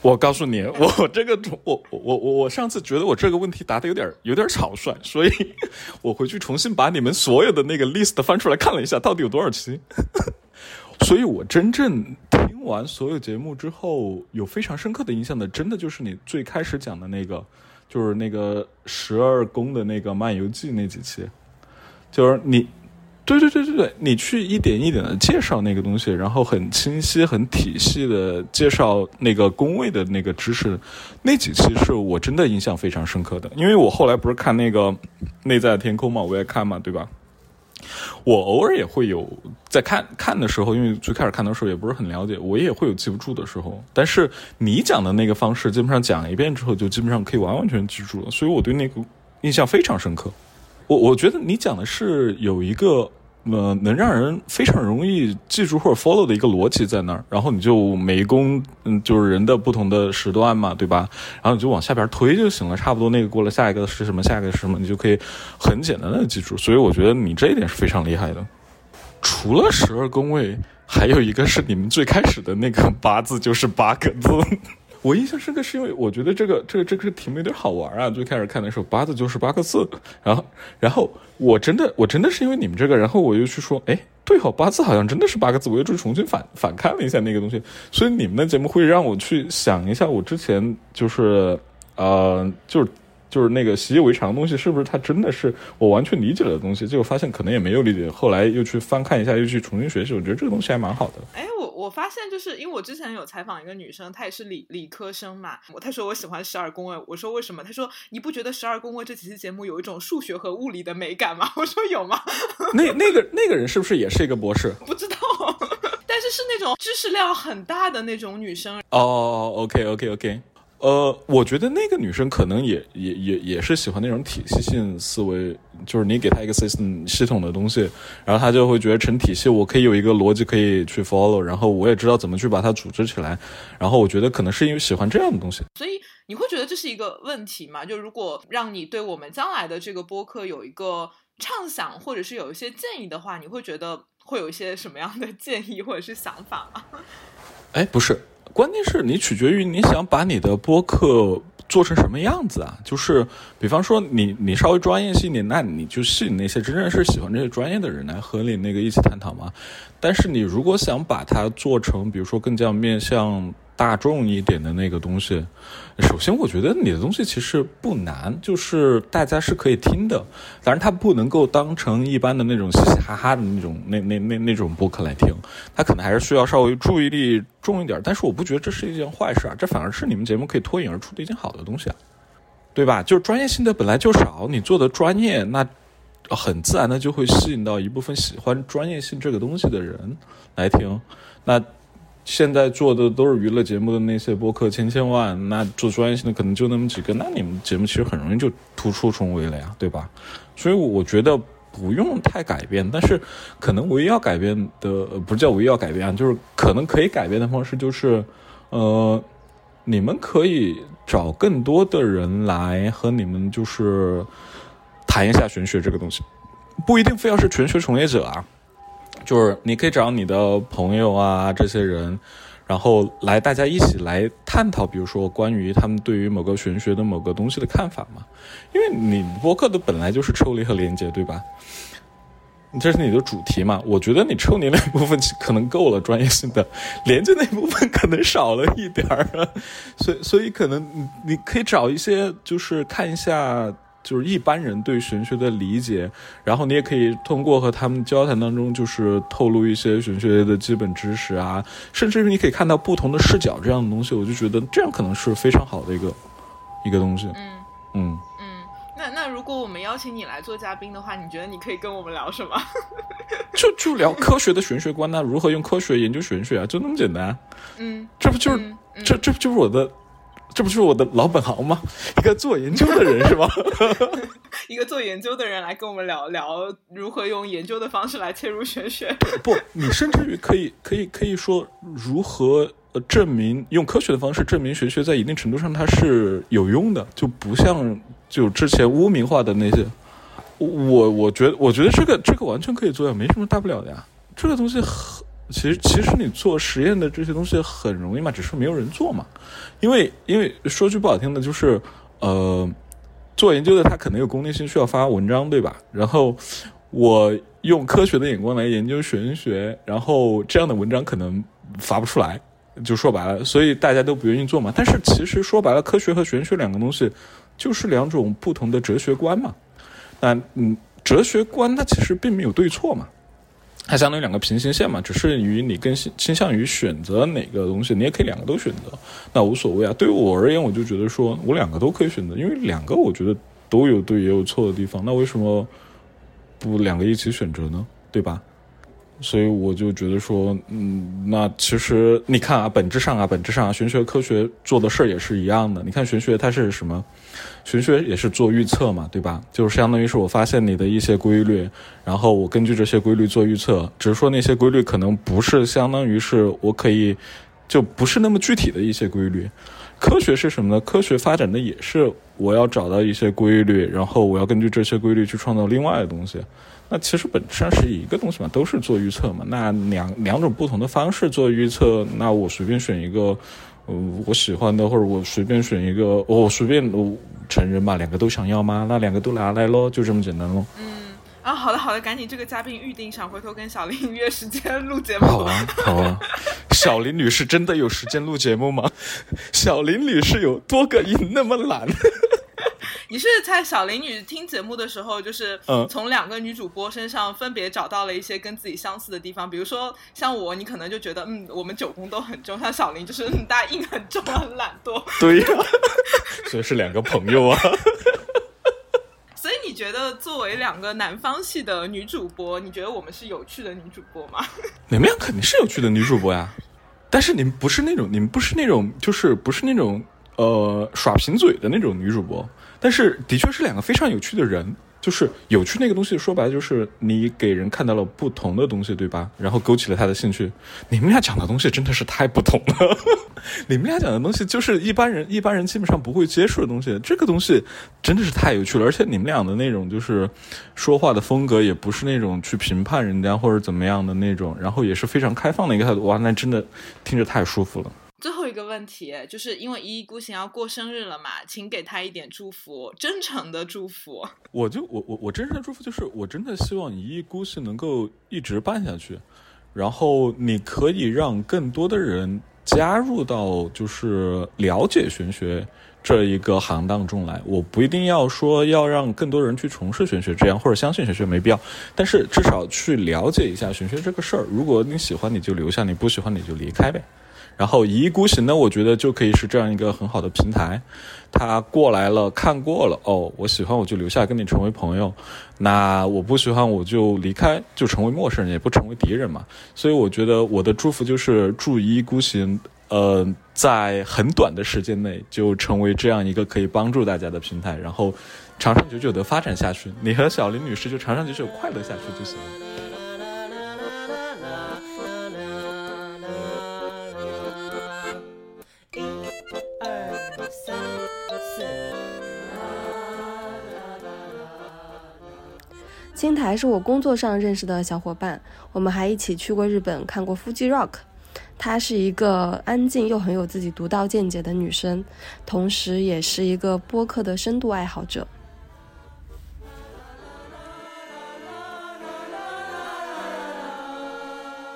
我告诉你，我这个我我我我上次觉得我这个问题答的有点有点草率，所以 [LAUGHS] 我回去重新把你们所有的那个 list 翻出来看了一下，到底有多少期。所以我真正听完所有节目之后，有非常深刻的印象的，真的就是你最开始讲的那个，就是那个十二宫的那个漫游记那几期，就是你。对对对对对，你去一点一点的介绍那个东西，然后很清晰、很体系的介绍那个宫位的那个知识，那几期是我真的印象非常深刻的。因为我后来不是看那个《内在天空》嘛，我也看嘛，对吧？我偶尔也会有在看看的时候，因为最开始看的时候也不是很了解，我也会有记不住的时候。但是你讲的那个方式，基本上讲一遍之后，就基本上可以完完全记住了，所以我对那个印象非常深刻。我我觉得你讲的是有一个呃能让人非常容易记住或者 follow 的一个逻辑在那儿，然后你就每一宫嗯就是人的不同的时段嘛，对吧？然后你就往下边推就行了，差不多那个过了，下一个是什么，下一个是什么，你就可以很简单的记住。所以我觉得你这一点是非常厉害的。除了十二宫位，还有一个是你们最开始的那个八字就是八个字。我印象深刻是因为我觉得这个这个这个题目有点好玩啊。最开始看的时候，八字就是八个字，然后然后我真的我真的是因为你们这个，然后我又去说，哎，对哦，八字好像真的是八个字，我又去重新反反看了一下那个东西。所以你们的节目会让我去想一下，我之前就是呃就是。就是那个习以为常的东西，是不是它真的是我完全理解了的东西？结果发现可能也没有理解，后来又去翻看一下，又去重新学习。我觉得这个东西还蛮好的。哎，我我发现就是因为我之前有采访一个女生，她也是理理科生嘛，她说我喜欢十二宫位，我说为什么？她说你不觉得十二宫位这几期节目有一种数学和物理的美感吗？[LAUGHS] 我说有吗？[LAUGHS] 那那个那个人是不是也是一个博士？不知道，[LAUGHS] 但是是那种知识量很大的那种女生。哦，OK OK OK。呃，我觉得那个女生可能也也也也是喜欢那种体系性思维，就是你给她一个 system 系统的东西，然后她就会觉得成体系，我可以有一个逻辑可以去 follow，然后我也知道怎么去把它组织起来，然后我觉得可能是因为喜欢这样的东西。所以你会觉得这是一个问题吗？就如果让你对我们将来的这个播客有一个畅想，或者是有一些建议的话，你会觉得会有一些什么样的 [LAUGHS] 建议或者是想法吗？哎，不是。关键是你取决于你想把你的播客做成什么样子啊？就是比方说你你稍微专业性点，那你就吸引那些真正是喜欢这些专业的人来和你那个一起探讨嘛。但是你如果想把它做成，比如说更加面向。大众一点的那个东西，首先我觉得你的东西其实不难，就是大家是可以听的，当然它不能够当成一般的那种嘻嘻哈哈的那种那那那那种播客来听，它可能还是需要稍微注意力重一点。但是我不觉得这是一件坏事啊，这反而是你们节目可以脱颖而出的一件好的东西啊，对吧？就是专业性的本来就少，你做的专业，那很自然的就会吸引到一部分喜欢专业性这个东西的人来听，那。现在做的都是娱乐节目的那些播客千千万，那做专业性的可能就那么几个，那你们节目其实很容易就突出重围了呀，对吧？所以我觉得不用太改变，但是可能唯一要改变的，不叫唯一要改变啊，就是可能可以改变的方式就是，呃，你们可以找更多的人来和你们就是谈一下玄学这个东西，不一定非要是玄学从业者啊。就是你可以找你的朋友啊，这些人，然后来大家一起来探讨，比如说关于他们对于某个玄学的某个东西的看法嘛。因为你播客的本来就是抽离和连接，对吧？这是你的主题嘛？我觉得你抽离那部分可能够了，专业性的连接那部分可能少了一点儿，所以所以可能你可以找一些，就是看一下。就是一般人对玄学的理解，然后你也可以通过和他们交谈当中，就是透露一些玄学的基本知识啊，甚至于你可以看到不同的视角这样的东西，我就觉得这样可能是非常好的一个一个东西。嗯嗯嗯，那那如果我们邀请你来做嘉宾的话，你觉得你可以跟我们聊什么？[LAUGHS] 就就聊科学的玄学观呢？如何用科学研究玄学啊？就那么简单。嗯，这不就是这这不就是我的？这不是我的老本行吗？一个做研究的人是吧？[LAUGHS] 一个做研究的人来跟我们聊聊如何用研究的方式来切入玄学。[LAUGHS] 不，你甚至于可以可以可以说如何呃证明用科学的方式证明玄学在一定程度上它是有用的，就不像就之前污名化的那些。我我觉得我觉得这个这个完全可以做呀，没什么大不了的呀。这个东西很。其实，其实你做实验的这些东西很容易嘛，只是没有人做嘛。因为，因为说句不好听的，就是，呃，做研究的他可能有功利性，需要发文章，对吧？然后我用科学的眼光来研究玄学，然后这样的文章可能发不出来，就说白了，所以大家都不愿意做嘛。但是其实说白了，科学和玄学两个东西就是两种不同的哲学观嘛。那嗯，哲学观它其实并没有对错嘛。它相当于两个平行线嘛，只是于你更倾向于选择哪个东西，你也可以两个都选择，那无所谓啊。对于我而言，我就觉得说我两个都可以选择，因为两个我觉得都有对也有错的地方，那为什么不两个一起选择呢？对吧？所以我就觉得说，嗯，那其实你看啊，本质上啊，本质上啊，玄学科学做的事儿也是一样的。你看玄学它是什么？玄学也是做预测嘛，对吧？就是相当于是我发现你的一些规律，然后我根据这些规律做预测。只是说那些规律可能不是相当于是我可以，就不是那么具体的一些规律。科学是什么呢？科学发展的也是我要找到一些规律，然后我要根据这些规律去创造另外的东西。那其实本质上是一个东西嘛，都是做预测嘛。那两两种不同的方式做预测，那我随便选一个，呃，我喜欢的，或者我随便选一个，我随便我承认吧，两个都想要吗？那两个都拿来喽，就这么简单喽。嗯，啊，好的好的，赶紧这个嘉宾预定上，回头跟小林约时间 [LAUGHS] 录节目。好啊好啊，小林女士真的有时间录节目吗？小林女士有多个音那么懒？你是在小林女听节目的时候，就是嗯从两个女主播身上分别找到了一些跟自己相似的地方，比如说像我，你可能就觉得嗯，我们九宫都很重，像小林就是嗯，大家硬很重，很懒惰。对呀、[LAUGHS] 所以是两个朋友啊。[LAUGHS] 所以你觉得作为两个南方系的女主播，你觉得我们是有趣的女主播吗？你们俩肯定是有趣的女主播呀，但是你们不是那种，你们不是那种，就是不是那种呃耍贫嘴的那种女主播，但是的确是两个非常有趣的人。就是有趣那个东西，说白了就是你给人看到了不同的东西，对吧？然后勾起了他的兴趣。你们俩讲的东西真的是太不同了，[LAUGHS] 你们俩讲的东西就是一般人一般人基本上不会接触的东西。这个东西真的是太有趣了，而且你们俩的那种就是说话的风格，也不是那种去评判人家或者怎么样的那种，然后也是非常开放的一个态度。哇，那真的听着太舒服了。最后一个问题，就是因为一意孤行要过生日了嘛，请给他一点祝福，真诚的祝福。[LAUGHS] 我就我我我真诚的祝福就是，我真的希望一意孤行能够一直办下去，然后你可以让更多的人加入到就是了解玄学这一个行当中来。我不一定要说要让更多人去从事玄学这样，或者相信玄学没必要，但是至少去了解一下玄学这个事儿。如果你喜欢，你就留下；你不喜欢，你就离开呗。然后一意孤行呢，我觉得就可以是这样一个很好的平台。他过来了，看过了，哦，我喜欢我就留下跟你成为朋友，那我不喜欢我就离开，就成为陌生人，也不成为敌人嘛。所以我觉得我的祝福就是祝一意孤行，呃，在很短的时间内就成为这样一个可以帮助大家的平台，然后长长久久的发展下去。你和小林女士就长长久久快乐下去就行了。青台是我工作上认识的小伙伴，我们还一起去过日本看过 Fuji Rock。她是一个安静又很有自己独到见解的女生，同时也是一个播客的深度爱好者。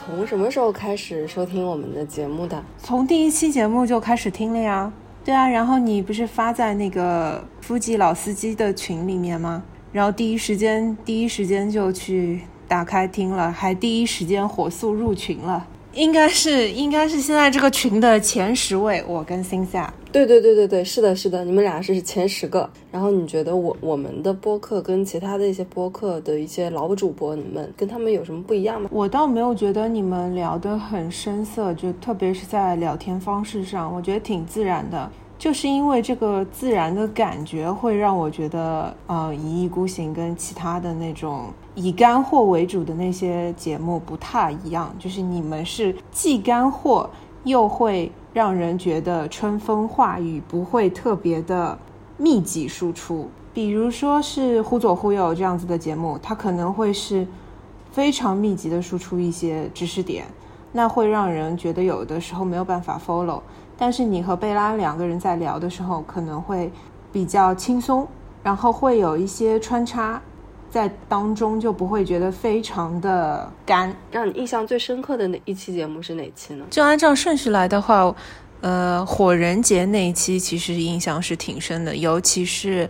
从什么时候开始收听我们的节目的？从第一期节目就开始听了呀。对啊，然后你不是发在那个夫妻老司机的群里面吗？然后第一时间第一时间就去打开听了，还第一时间火速入群了。应该是应该是现在这个群的前十位，我跟星夏。对对对对对，是的，是的，你们俩是前十个。然后你觉得我我们的播客跟其他的一些播客的一些老主播，你们跟他们有什么不一样吗？我倒没有觉得你们聊得很生涩，就特别是在聊天方式上，我觉得挺自然的。就是因为这个自然的感觉，会让我觉得，呃，一意孤行跟其他的那种以干货为主的那些节目不太一样。就是你们是既干货，又会让人觉得春风化雨，不会特别的密集输出。比如说是忽左忽右这样子的节目，它可能会是非常密集的输出一些知识点，那会让人觉得有的时候没有办法 follow。但是你和贝拉两个人在聊的时候，可能会比较轻松，然后会有一些穿插在当中，就不会觉得非常的干。让你印象最深刻的那一期节目是哪期呢？就按照顺序来的话，呃，火人节那一期其实印象是挺深的，尤其是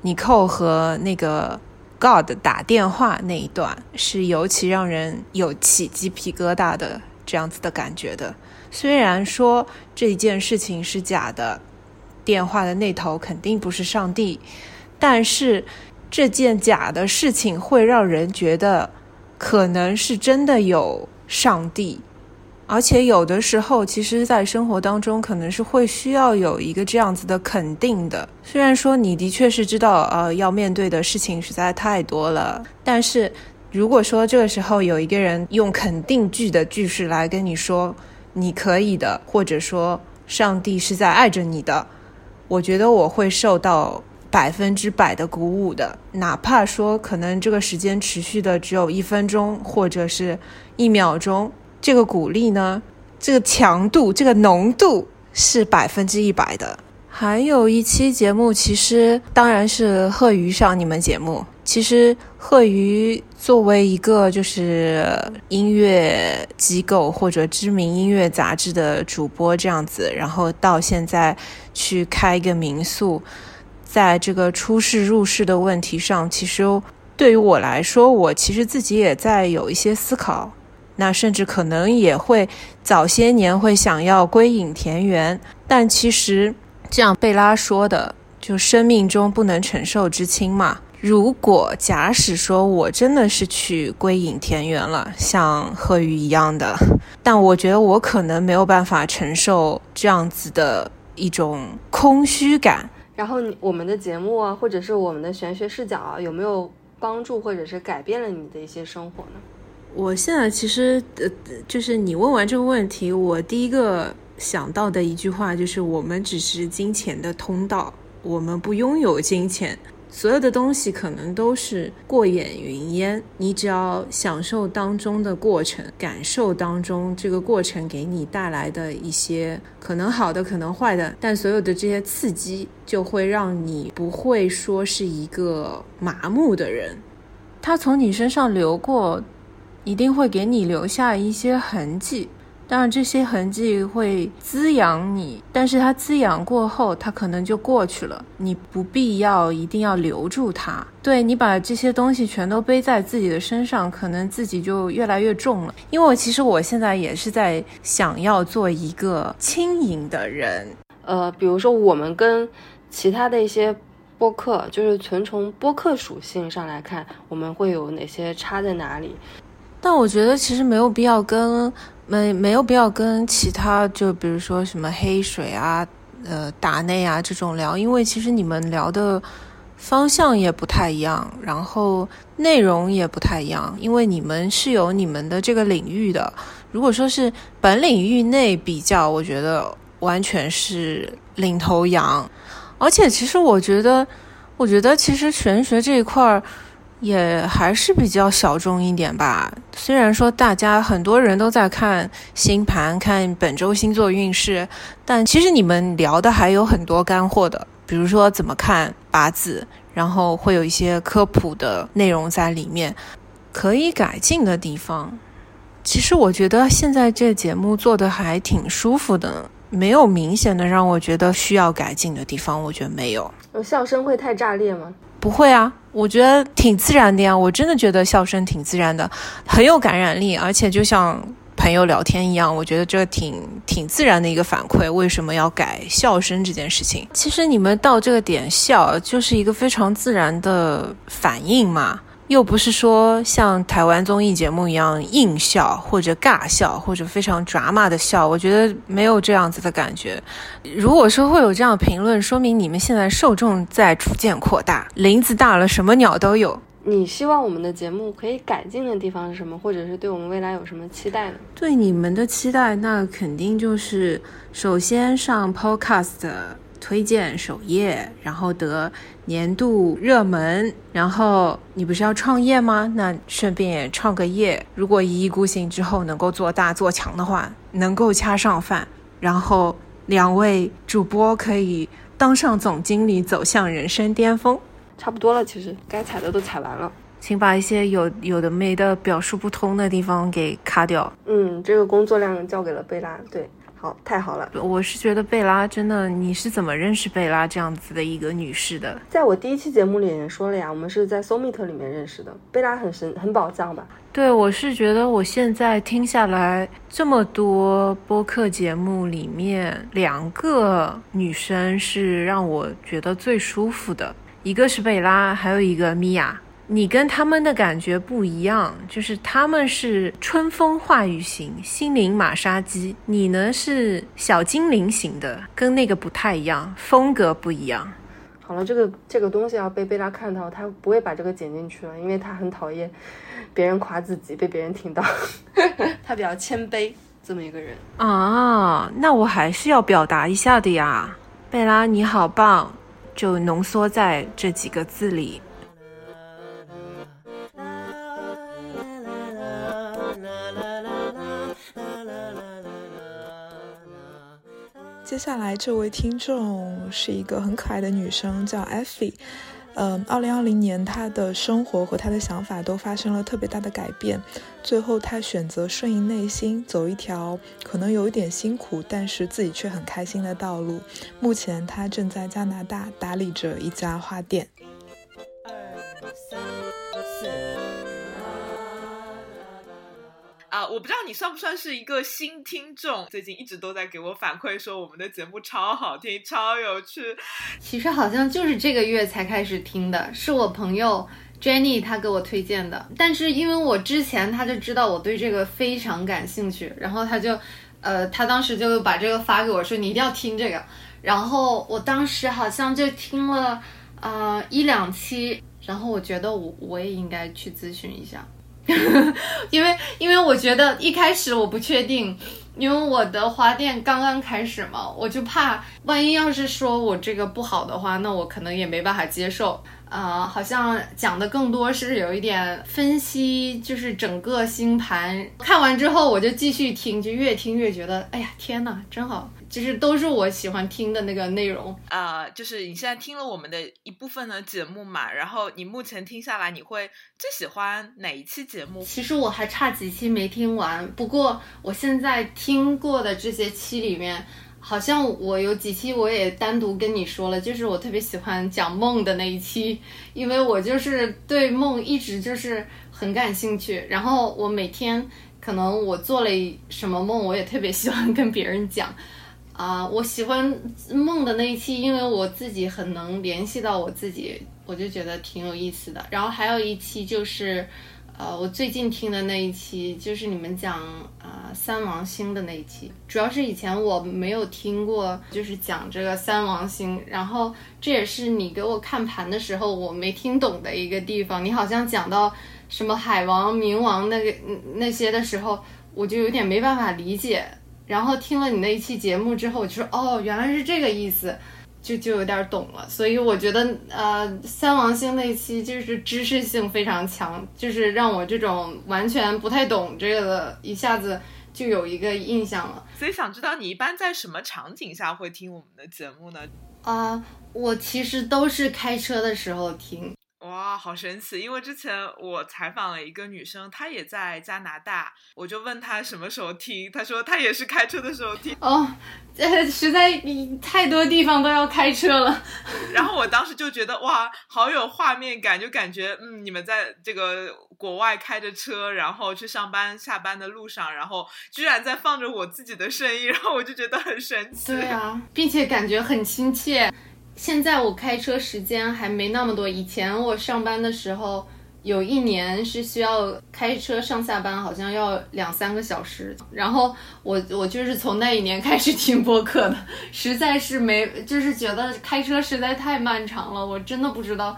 尼寇和那个 God 打电话那一段，是尤其让人有起鸡皮疙瘩的这样子的感觉的。虽然说这件事情是假的，电话的那头肯定不是上帝，但是这件假的事情会让人觉得可能是真的有上帝。而且有的时候，其实，在生活当中，可能是会需要有一个这样子的肯定的。虽然说你的确是知道，呃，要面对的事情实在太多了，但是如果说这个时候有一个人用肯定句的句式来跟你说“你可以的”，或者说“上帝是在爱着你的”，我觉得我会受到百分之百的鼓舞的。哪怕说可能这个时间持续的只有一分钟，或者是一秒钟。这个鼓励呢，这个强度、这个浓度是百分之一百的。还有一期节目，其实当然是贺鱼上你们节目。其实贺鱼作为一个就是音乐机构或者知名音乐杂志的主播这样子，然后到现在去开一个民宿，在这个出世入世的问题上，其实对于我来说，我其实自己也在有一些思考。那甚至可能也会早些年会想要归隐田园，但其实这样贝拉说的，就生命中不能承受之轻嘛。如果假使说我真的是去归隐田园了，像贺宇一样的，但我觉得我可能没有办法承受这样子的一种空虚感。然后我们的节目啊，或者是我们的玄学视角啊，有没有帮助或者是改变了你的一些生活呢？我现在其实呃，就是你问完这个问题，我第一个想到的一句话就是：我们只是金钱的通道，我们不拥有金钱，所有的东西可能都是过眼云烟。你只要享受当中的过程，感受当中这个过程给你带来的一些可能好的，可能坏的，但所有的这些刺激就会让你不会说是一个麻木的人，它从你身上流过。一定会给你留下一些痕迹，当然这些痕迹会滋养你，但是它滋养过后，它可能就过去了，你不必要一定要留住它。对你把这些东西全都背在自己的身上，可能自己就越来越重了。因为我其实我现在也是在想要做一个轻盈的人，呃，比如说我们跟其他的一些播客，就是纯从播客属性上来看，我们会有哪些差在哪里？但我觉得其实没有必要跟没没有必要跟其他就比如说什么黑水啊、呃达内啊这种聊，因为其实你们聊的方向也不太一样，然后内容也不太一样，因为你们是有你们的这个领域的。如果说是本领域内比较，我觉得完全是领头羊。而且其实我觉得，我觉得其实玄学这一块儿。也还是比较小众一点吧。虽然说大家很多人都在看星盘、看本周星座运势，但其实你们聊的还有很多干货的，比如说怎么看八字，然后会有一些科普的内容在里面，可以改进的地方。其实我觉得现在这节目做的还挺舒服的，没有明显的让我觉得需要改进的地方。我觉得没有。笑声会太炸裂吗？不会啊，我觉得挺自然的呀。我真的觉得笑声挺自然的，很有感染力，而且就像朋友聊天一样。我觉得这挺挺自然的一个反馈。为什么要改笑声这件事情？其实你们到这个点笑，就是一个非常自然的反应嘛。又不是说像台湾综艺节目一样硬笑或者尬笑或者非常抓马的笑，我觉得没有这样子的感觉。如果说会有这样评论，说明你们现在受众在逐渐扩大，林子大了，什么鸟都有。你希望我们的节目可以改进的地方是什么？或者是对我们未来有什么期待呢？对你们的期待，那肯定就是首先上 Podcast 推荐首页，然后得。年度热门，然后你不是要创业吗？那顺便也创个业。如果一意孤行之后能够做大做强的话，能够掐上饭，然后两位主播可以当上总经理，走向人生巅峰。差不多了，其实该踩的都踩完了，请把一些有有的没的表述不通的地方给卡掉。嗯，这个工作量交给了贝拉。对。好，太好了！我是觉得贝拉真的，你是怎么认识贝拉这样子的一个女士的？在我第一期节目里也说了呀，我们是在 Someet 里面认识的。贝拉很神，很宝藏吧？对，我是觉得我现在听下来这么多播客节目里面，两个女生是让我觉得最舒服的，一个是贝拉，还有一个米娅。你跟他们的感觉不一样，就是他们是春风化雨型心灵马杀鸡，你呢是小精灵型的，跟那个不太一样，风格不一样。好了，这个这个东西要被贝拉看到，他不会把这个剪进去了，因为他很讨厌别人夸自己被别人听到，[LAUGHS] 他比较谦卑这么一个人啊。那我还是要表达一下的呀，贝拉你好棒，就浓缩在这几个字里。接下来这位听众是一个很可爱的女生，叫 Effie。嗯，二零二零年她的生活和她的想法都发生了特别大的改变，最后她选择顺应内心，走一条可能有一点辛苦，但是自己却很开心的道路。目前她正在加拿大打理着一家花店。二三啊，我不知道你算不算是一个新听众，最近一直都在给我反馈说我们的节目超好听、超有趣。其实好像就是这个月才开始听的，是我朋友 Jenny 她给我推荐的。但是因为我之前他就知道我对这个非常感兴趣，然后他就，呃，他当时就把这个发给我说你一定要听这个。然后我当时好像就听了啊一两期，然后我觉得我我也应该去咨询一下。[LAUGHS] 因为，因为我觉得一开始我不确定，因为我的花店刚刚开始嘛，我就怕万一要是说我这个不好的话，那我可能也没办法接受。啊，好像讲的更多是有一点分析，就是整个星盘。看完之后我就继续听，就越听越觉得，哎呀，天呐，真好。就是都是我喜欢听的那个内容啊，就是你现在听了我们的一部分的节目嘛，然后你目前听下来，你会最喜欢哪一期节目？其实我还差几期没听完，不过我现在听过的这些期里面，好像我有几期我也单独跟你说了，就是我特别喜欢讲梦的那一期，因为我就是对梦一直就是很感兴趣，然后我每天可能我做了什么梦，我也特别喜欢跟别人讲。啊，我喜欢梦的那一期，因为我自己很能联系到我自己，我就觉得挺有意思的。然后还有一期就是，呃，我最近听的那一期，就是你们讲啊三王星的那一期，主要是以前我没有听过，就是讲这个三王星。然后这也是你给我看盘的时候我没听懂的一个地方。你好像讲到什么海王、冥王那个那些的时候，我就有点没办法理解。然后听了你那一期节目之后，我就说哦，原来是这个意思，就就有点懂了。所以我觉得，呃，三王星那一期就是知识性非常强，就是让我这种完全不太懂这个的，一下子就有一个印象了。所以想知道你一般在什么场景下会听我们的节目呢？啊，我其实都是开车的时候听。哇，好神奇！因为之前我采访了一个女生，她也在加拿大，我就问她什么时候听，她说她也是开车的时候听。哦，呃，实在太多地方都要开车了。然后我当时就觉得哇，好有画面感，就感觉嗯，你们在这个国外开着车，然后去上班下班的路上，然后居然在放着我自己的声音，然后我就觉得很神奇。对啊，并且感觉很亲切。现在我开车时间还没那么多，以前我上班的时候有一年是需要开车上下班，好像要两三个小时。然后我我就是从那一年开始听播客的，实在是没，就是觉得开车实在太漫长了，我真的不知道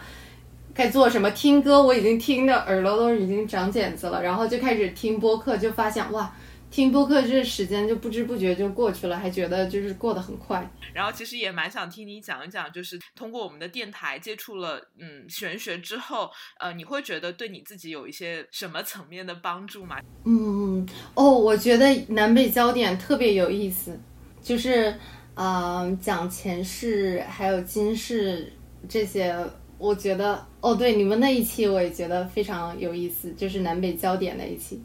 该做什么。听歌我已经听的耳朵都已经长茧子了，然后就开始听播客，就发现哇。听播客这时间就不知不觉就过去了，还觉得就是过得很快。然后其实也蛮想听你讲一讲，就是通过我们的电台接触了嗯玄学之后，呃，你会觉得对你自己有一些什么层面的帮助吗？嗯哦，我觉得南北焦点特别有意思，就是嗯讲前世还有今世这些，我觉得哦对，你们那一期我也觉得非常有意思，就是南北焦点那一期。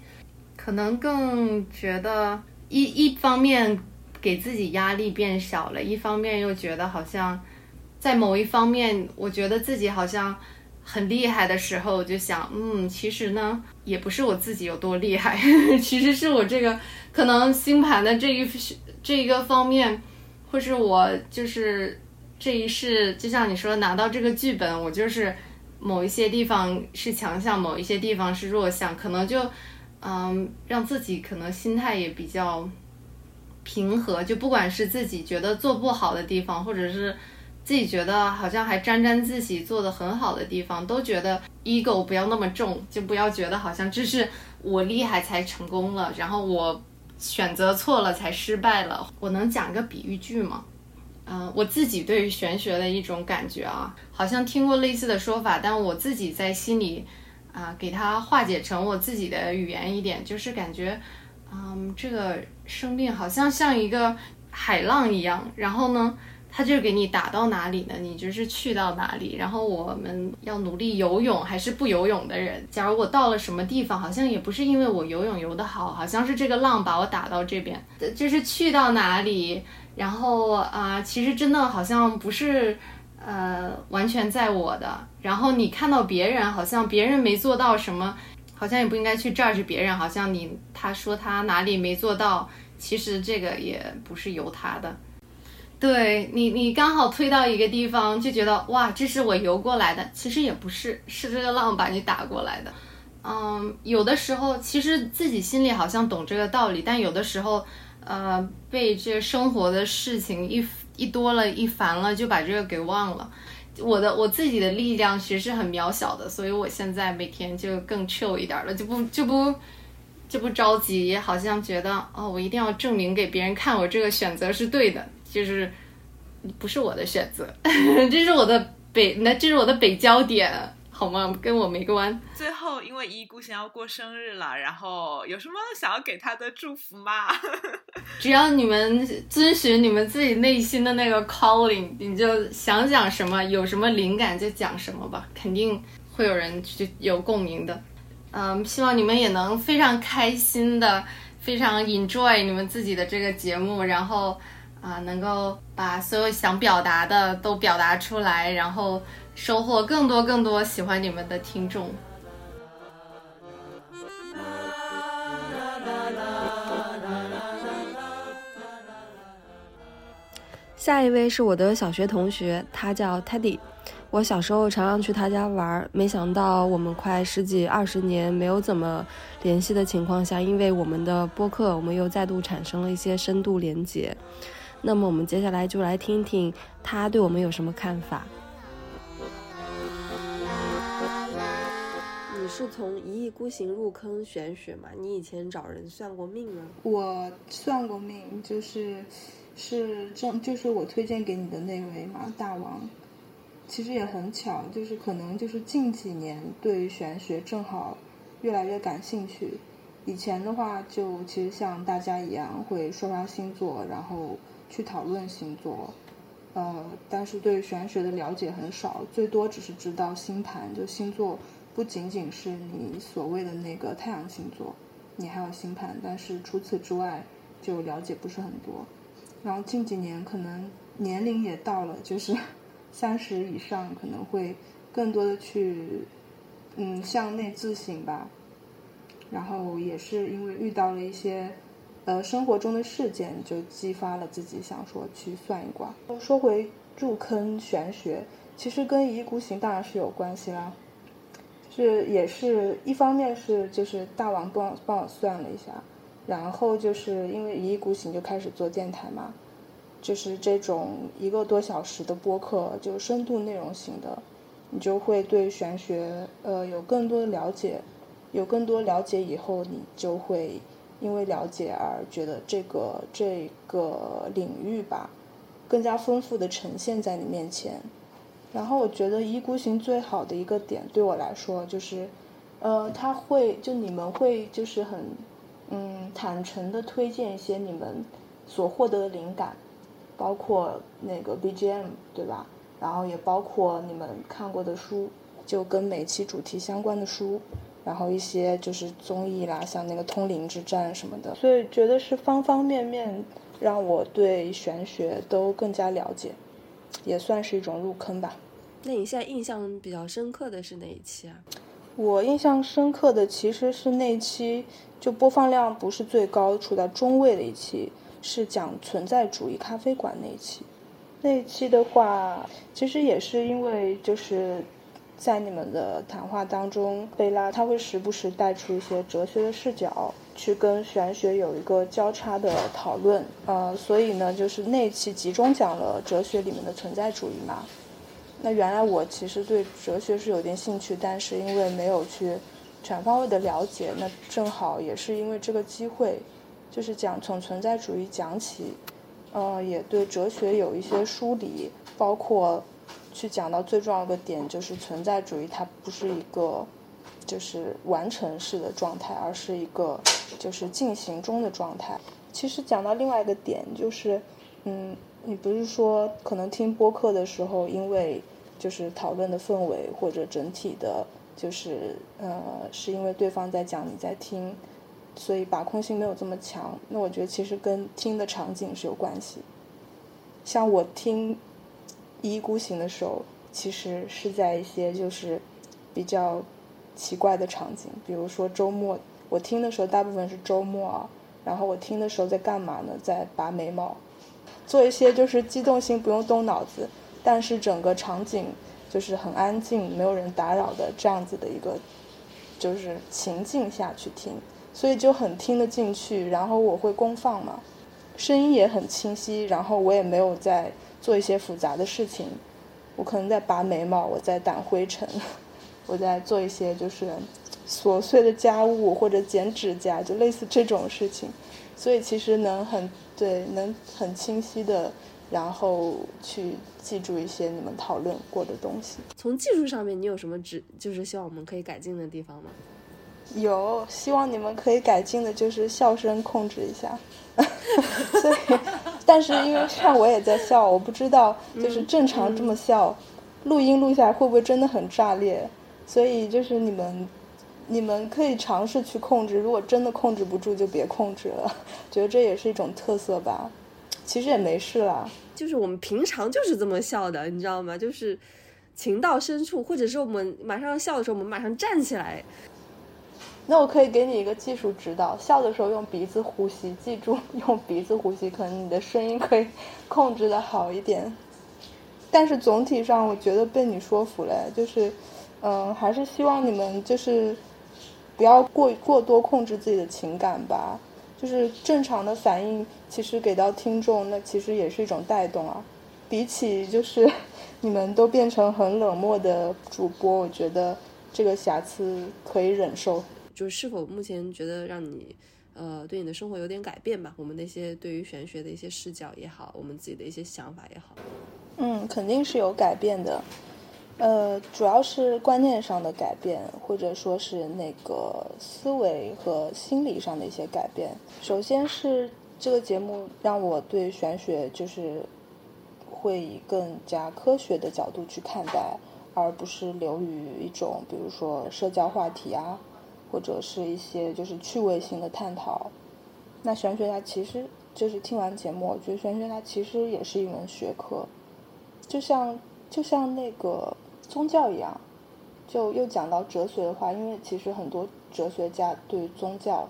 可能更觉得一一方面给自己压力变小了，一方面又觉得好像在某一方面，我觉得自己好像很厉害的时候，我就想，嗯，其实呢，也不是我自己有多厉害，[LAUGHS] 其实是我这个可能星盘的这一这一个方面，或是我就是这一世，就像你说拿到这个剧本，我就是。某一些地方是强项，某一些地方是弱项，可能就嗯让自己可能心态也比较平和，就不管是自己觉得做不好的地方，或者是自己觉得好像还沾沾自喜做的很好的地方，都觉得 ego 不要那么重，就不要觉得好像这是我厉害才成功了，然后我选择错了才失败了。我能讲个比喻句吗？嗯、我自己对于玄学的一种感觉啊，好像听过类似的说法，但我自己在心里啊、给它化解成我自己的语言一点，就是感觉，嗯，这个生命好像像一个海浪一样，然后呢，它就给你打到哪里呢，你就是去到哪里。然后我们要努力游泳还是不游泳的人，假如我到了什么地方，好像也不是因为我游泳游得好，好像是这个浪把我打到这边，就是去到哪里。然后啊、其实真的好像不是呃完全在我的。然后你看到别人，好像别人没做到什么，好像也不应该去 judge 别人，好像你他说他哪里没做到，其实这个也不是由他的。对你，你刚好推到一个地方，就觉得哇，这是我游过来的，其实也不是，是这个浪把你打过来的。嗯，有的时候其实自己心里好像懂这个道理，但有的时候，呃，被这生活的事情一一多了，一烦了，就把这个给忘了。我的我自己的力量其实是很渺小的，所以我现在每天就更 chill 一点了，就不就不就不着急，好像觉得哦，我一定要证明给别人看我这个选择是对的，就是不是我的选择，[LAUGHS] 这是我的北，那这是我的北焦点，好吗？跟我没关。最后，因为一意孤行要过生日了，然后有什么想要给他的祝福吗？[LAUGHS] 只要你们遵循你们自己内心的那个 calling，你就想讲什么，有什么灵感就讲什么吧，肯定会有人去有共鸣的。嗯，希望你们也能非常开心的，非常 enjoy 你们自己的这个节目，然后啊、能够把所有想表达的都表达出来，然后收获更多更多喜欢你们的听众。下一位是我的小学同学，他叫 Teddy。我小时候常常去他家玩，没想到我们快十几二十年没有怎么联系的情况下，因为我们的播客，我们又再度产生了一些深度连接。那么我们接下来就来听听他对我们有什么看法。是从一意孤行入坑玄学嘛？你以前找人算过命吗？我算过命，就是是正就是我推荐给你的那位嘛，大王。其实也很巧，就是可能就是近几年对玄学正好越来越感兴趣。以前的话，就其实像大家一样会刷刷星座，然后去讨论星座，呃，但是对玄学的了解很少，最多只是知道星盘，就星座不仅仅是你所谓的那个太阳星座，你还有星盘，但是除此之外就了解不是很多。然后近几年可能年龄也到了，就是 [LAUGHS] 三十以上，可能会更多的去嗯向内自省吧。然后也是因为遇到了一些呃生活中的事件，就激发了自己想说去算一卦。说回入坑玄学，其实跟一意孤行当然是有关系啦。是也是一方面是就是大王帮我帮我算了一下，然后就是因为一意孤行就开始做电台嘛，就是这种一个多小时的播客，就深度内容型的，你就会对玄学呃有更多的了解，有更多了解以后，你就会因为了解而觉得这个这个领域吧，更加丰富的呈现在你面前。然后我觉得一孤行最好的一个点对我来说就是，呃，他会就你们会就是很嗯坦诚的推荐一些你们所获得的灵感，包括那个 BGM 对吧？然后也包括你们看过的书，就跟每期主题相关的书，然后一些就是综艺啦，像那个《通灵之战》什么的，所以觉得是方方面面让我对玄学都更加了解，也算是一种入坑吧。那你现在印象比较深刻的是哪一期啊？我印象深刻的其实是那期，就播放量不是最高，处在中位的一期，是讲存在主义咖啡馆那一期。那一期的话，其实也是因为就是在你们的谈话当中，贝拉他会时不时带出一些哲学的视角，去跟玄学有一个交叉的讨论。呃，所以呢，就是那期集中讲了哲学里面的存在主义嘛。那原来我其实对哲学是有点兴趣，但是因为没有去全方位的了解，那正好也是因为这个机会，就是讲从存在主义讲起，呃，也对哲学有一些梳理，包括。去讲到最重要的点，就是存在主义，它不是一个就是完成式的状态，而是一个就是进行中的状态。其实讲到另外一个点，就是嗯，你不是说可能听播客的时候，因为就是讨论的氛围或者整体的，就是呃，是因为对方在讲，你在听，所以把控性没有这么强。那我觉得其实跟听的场景是有关系。像我听。一意孤行的时候，其实是在一些就是比较奇怪的场景，比如说周末，我听的时候大部分是周末啊，然后我听的时候在干嘛呢？在拔眉毛，做一些就是机动性不用动脑子，但是整个场景就是很安静，没有人打扰的这样子的一个就是情境下去听，所以就很听得进去。然后我会公放嘛，声音也很清晰，然后我也没有在。做一些复杂的事情，我可能在拔眉毛，我在掸灰尘，[LAUGHS] 我在做一些就是琐碎的家务或者剪指甲，就类似这种事情。所以其实能很对，能很清晰的，然后去记住一些你们讨论过的东西。从技术上面，你有什么指就是希望我们可以改进的地方吗？有，希望你们可以改进的就是笑声控制一下。[LAUGHS] 所以，但是因为像我也在笑，我不知道就是正常这么笑，录音录下来会不会真的很炸裂？所以就是你们，你们可以尝试去控制，如果真的控制不住就别控制了。[LAUGHS] 觉得这也是一种特色吧。其实也没事啦，就是我们平常就是这么笑的，你知道吗？就是情到深处，或者是我们马上要笑的时候，我们马上站起来。那我可以给你一个技术指导，笑的时候用鼻子呼吸，记住 [LAUGHS] 用鼻子呼吸，可能你的声音可以控制的好一点。但是总体上，我觉得被你说服了，就是，嗯，还是希望你们就是不要过过多控制自己的情感吧。就是正常的反应，其实给到听众，那其实也是一种带动啊。比起就是你们都变成很冷漠的主播，我觉得这个瑕疵可以忍受。就是是否目前觉得让你，呃，对你的生活有点改变吧？我们那些对于玄学的一些视角也好，我们自己的一些想法也好，嗯，肯定是有改变的，呃，主要是观念上的改变，或者说是那个思维和心理上的一些改变。首先是这个节目让我对玄学就是会以更加科学的角度去看待，而不是流于一种比如说社交话题啊。或者是一些就是趣味性的探讨，那玄学它其实就是听完节目，我觉得玄学它其实也是一门学科，就像就像那个宗教一样，就又讲到哲学的话，因为其实很多哲学家对宗教，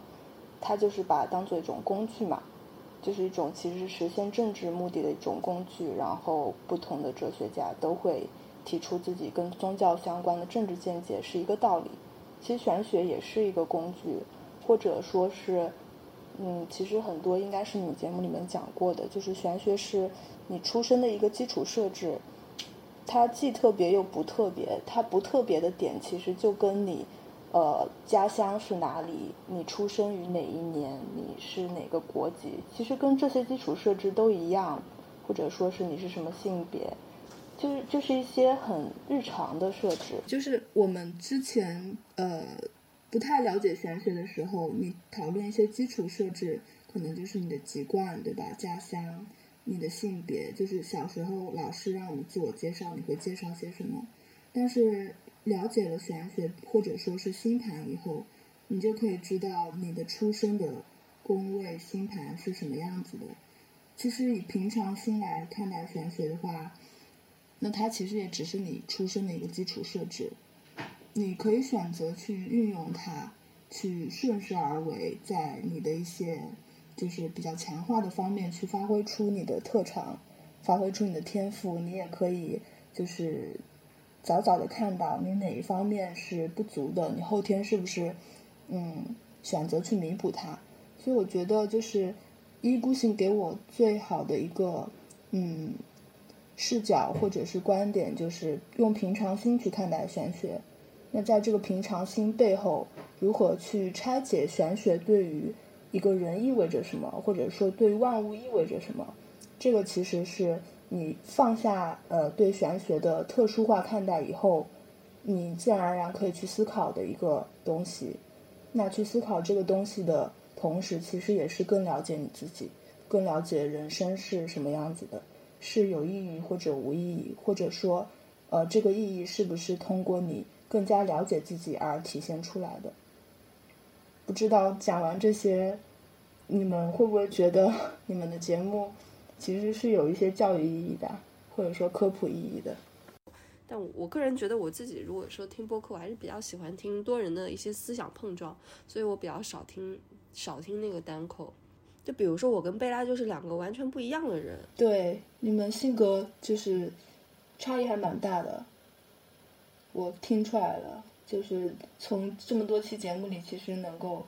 他就是把当做一种工具嘛，就是一种其实实现政治目的的一种工具，然后不同的哲学家都会提出自己跟宗教相关的政治见解，是一个道理。其实玄学也是一个工具，或者说是，嗯，其实很多应该是你节目里面讲过的，就是玄学是你出生的一个基础设置，它既特别又不特别。它不特别的点其实就跟你，呃，家乡是哪里，你出生于哪一年，你是哪个国籍，其实跟这些基础设置都一样，或者说是你是什么性别。就是就是一些很日常的设置，就是我们之前呃不太了解玄学的时候，你讨论一些基础设置，可能就是你的籍贯对吧？家乡，你的性别，就是小时候老师让我们自我介绍，你会介绍些什么？但是了解了玄学或者说是星盘以后，你就可以知道你的出生的宫位星盘是什么样子的。其实以平常心来看待玄学的话。那它其实也只是你出生的一个基础设置，你可以选择去运用它，去顺势而为，在你的一些就是比较强化的方面去发挥出你的特长，发挥出你的天赋。你也可以就是早早的看到你哪一方面是不足的，你后天是不是嗯选择去弥补它。所以我觉得就是一意孤行给我最好的一个嗯视角或者是观点，就是用平常心去看待玄学。那在这个平常心背后，如何去拆解玄学对于一个人意味着什么，或者说对万物意味着什么？这个其实是你放下呃对玄学的特殊化看待以后，你自然而然可以去思考的一个东西。那去思考这个东西的同时，其实也是更了解你自己，更了解人生是什么样子的，是有意义或者无意义，或者说呃这个意义是不是通过你更加了解自己而体现出来的？不知道讲完这些，你们会不会觉得你们的节目其实是有一些教育意义的，或者说科普意义的？但我个人觉得，我自己如果说听播客，我还是比较喜欢听多人的一些思想碰撞，所以我比较少听少听那个单口。就比如说，我跟贝拉就是两个完全不一样的人。对，你们性格就是差异还蛮大的，我听出来了。就是从这么多期节目里，其实能够，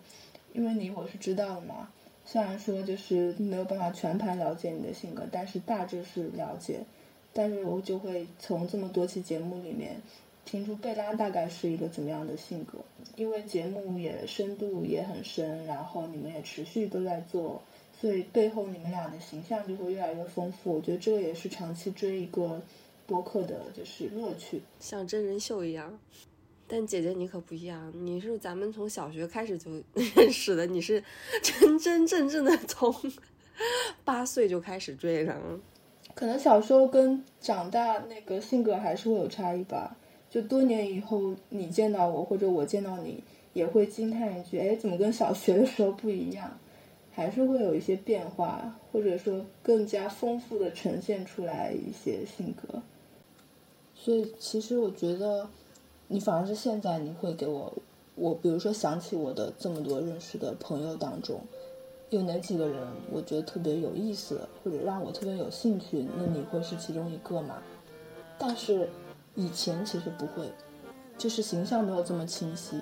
因为你我是知道的嘛。虽然说就是没有办法全盘了解你的性格，但是大致是了解。但是我就会从这么多期节目里面听出贝拉大概是一个怎么样的性格，因为节目也深度也很深，然后你们也持续都在做，所以背后你们俩的形象就会越来越丰富。我觉得这个也是长期追一个播客的就是乐趣，像真人秀一样。但姐姐你可不一样，你是咱们从小学开始就 [LAUGHS] 认识的，你是真真正正的从 [LAUGHS] 八岁就开始追的。可能小时候跟长大那个性格还是会有差异吧。就多年以后，你见到我或者我见到你，也会惊叹一句：“哎，怎么跟小学的时候不一样？”还是会有一些变化，或者说更加丰富的呈现出来一些性格。所以，其实我觉得，你反而是现在你会给我，我比如说想起我的这么多认识的朋友当中。有哪几个人我觉得特别有意思，或者让我特别有兴趣？那你会是其中一个吗？但是以前其实不会，就是形象没有这么清晰。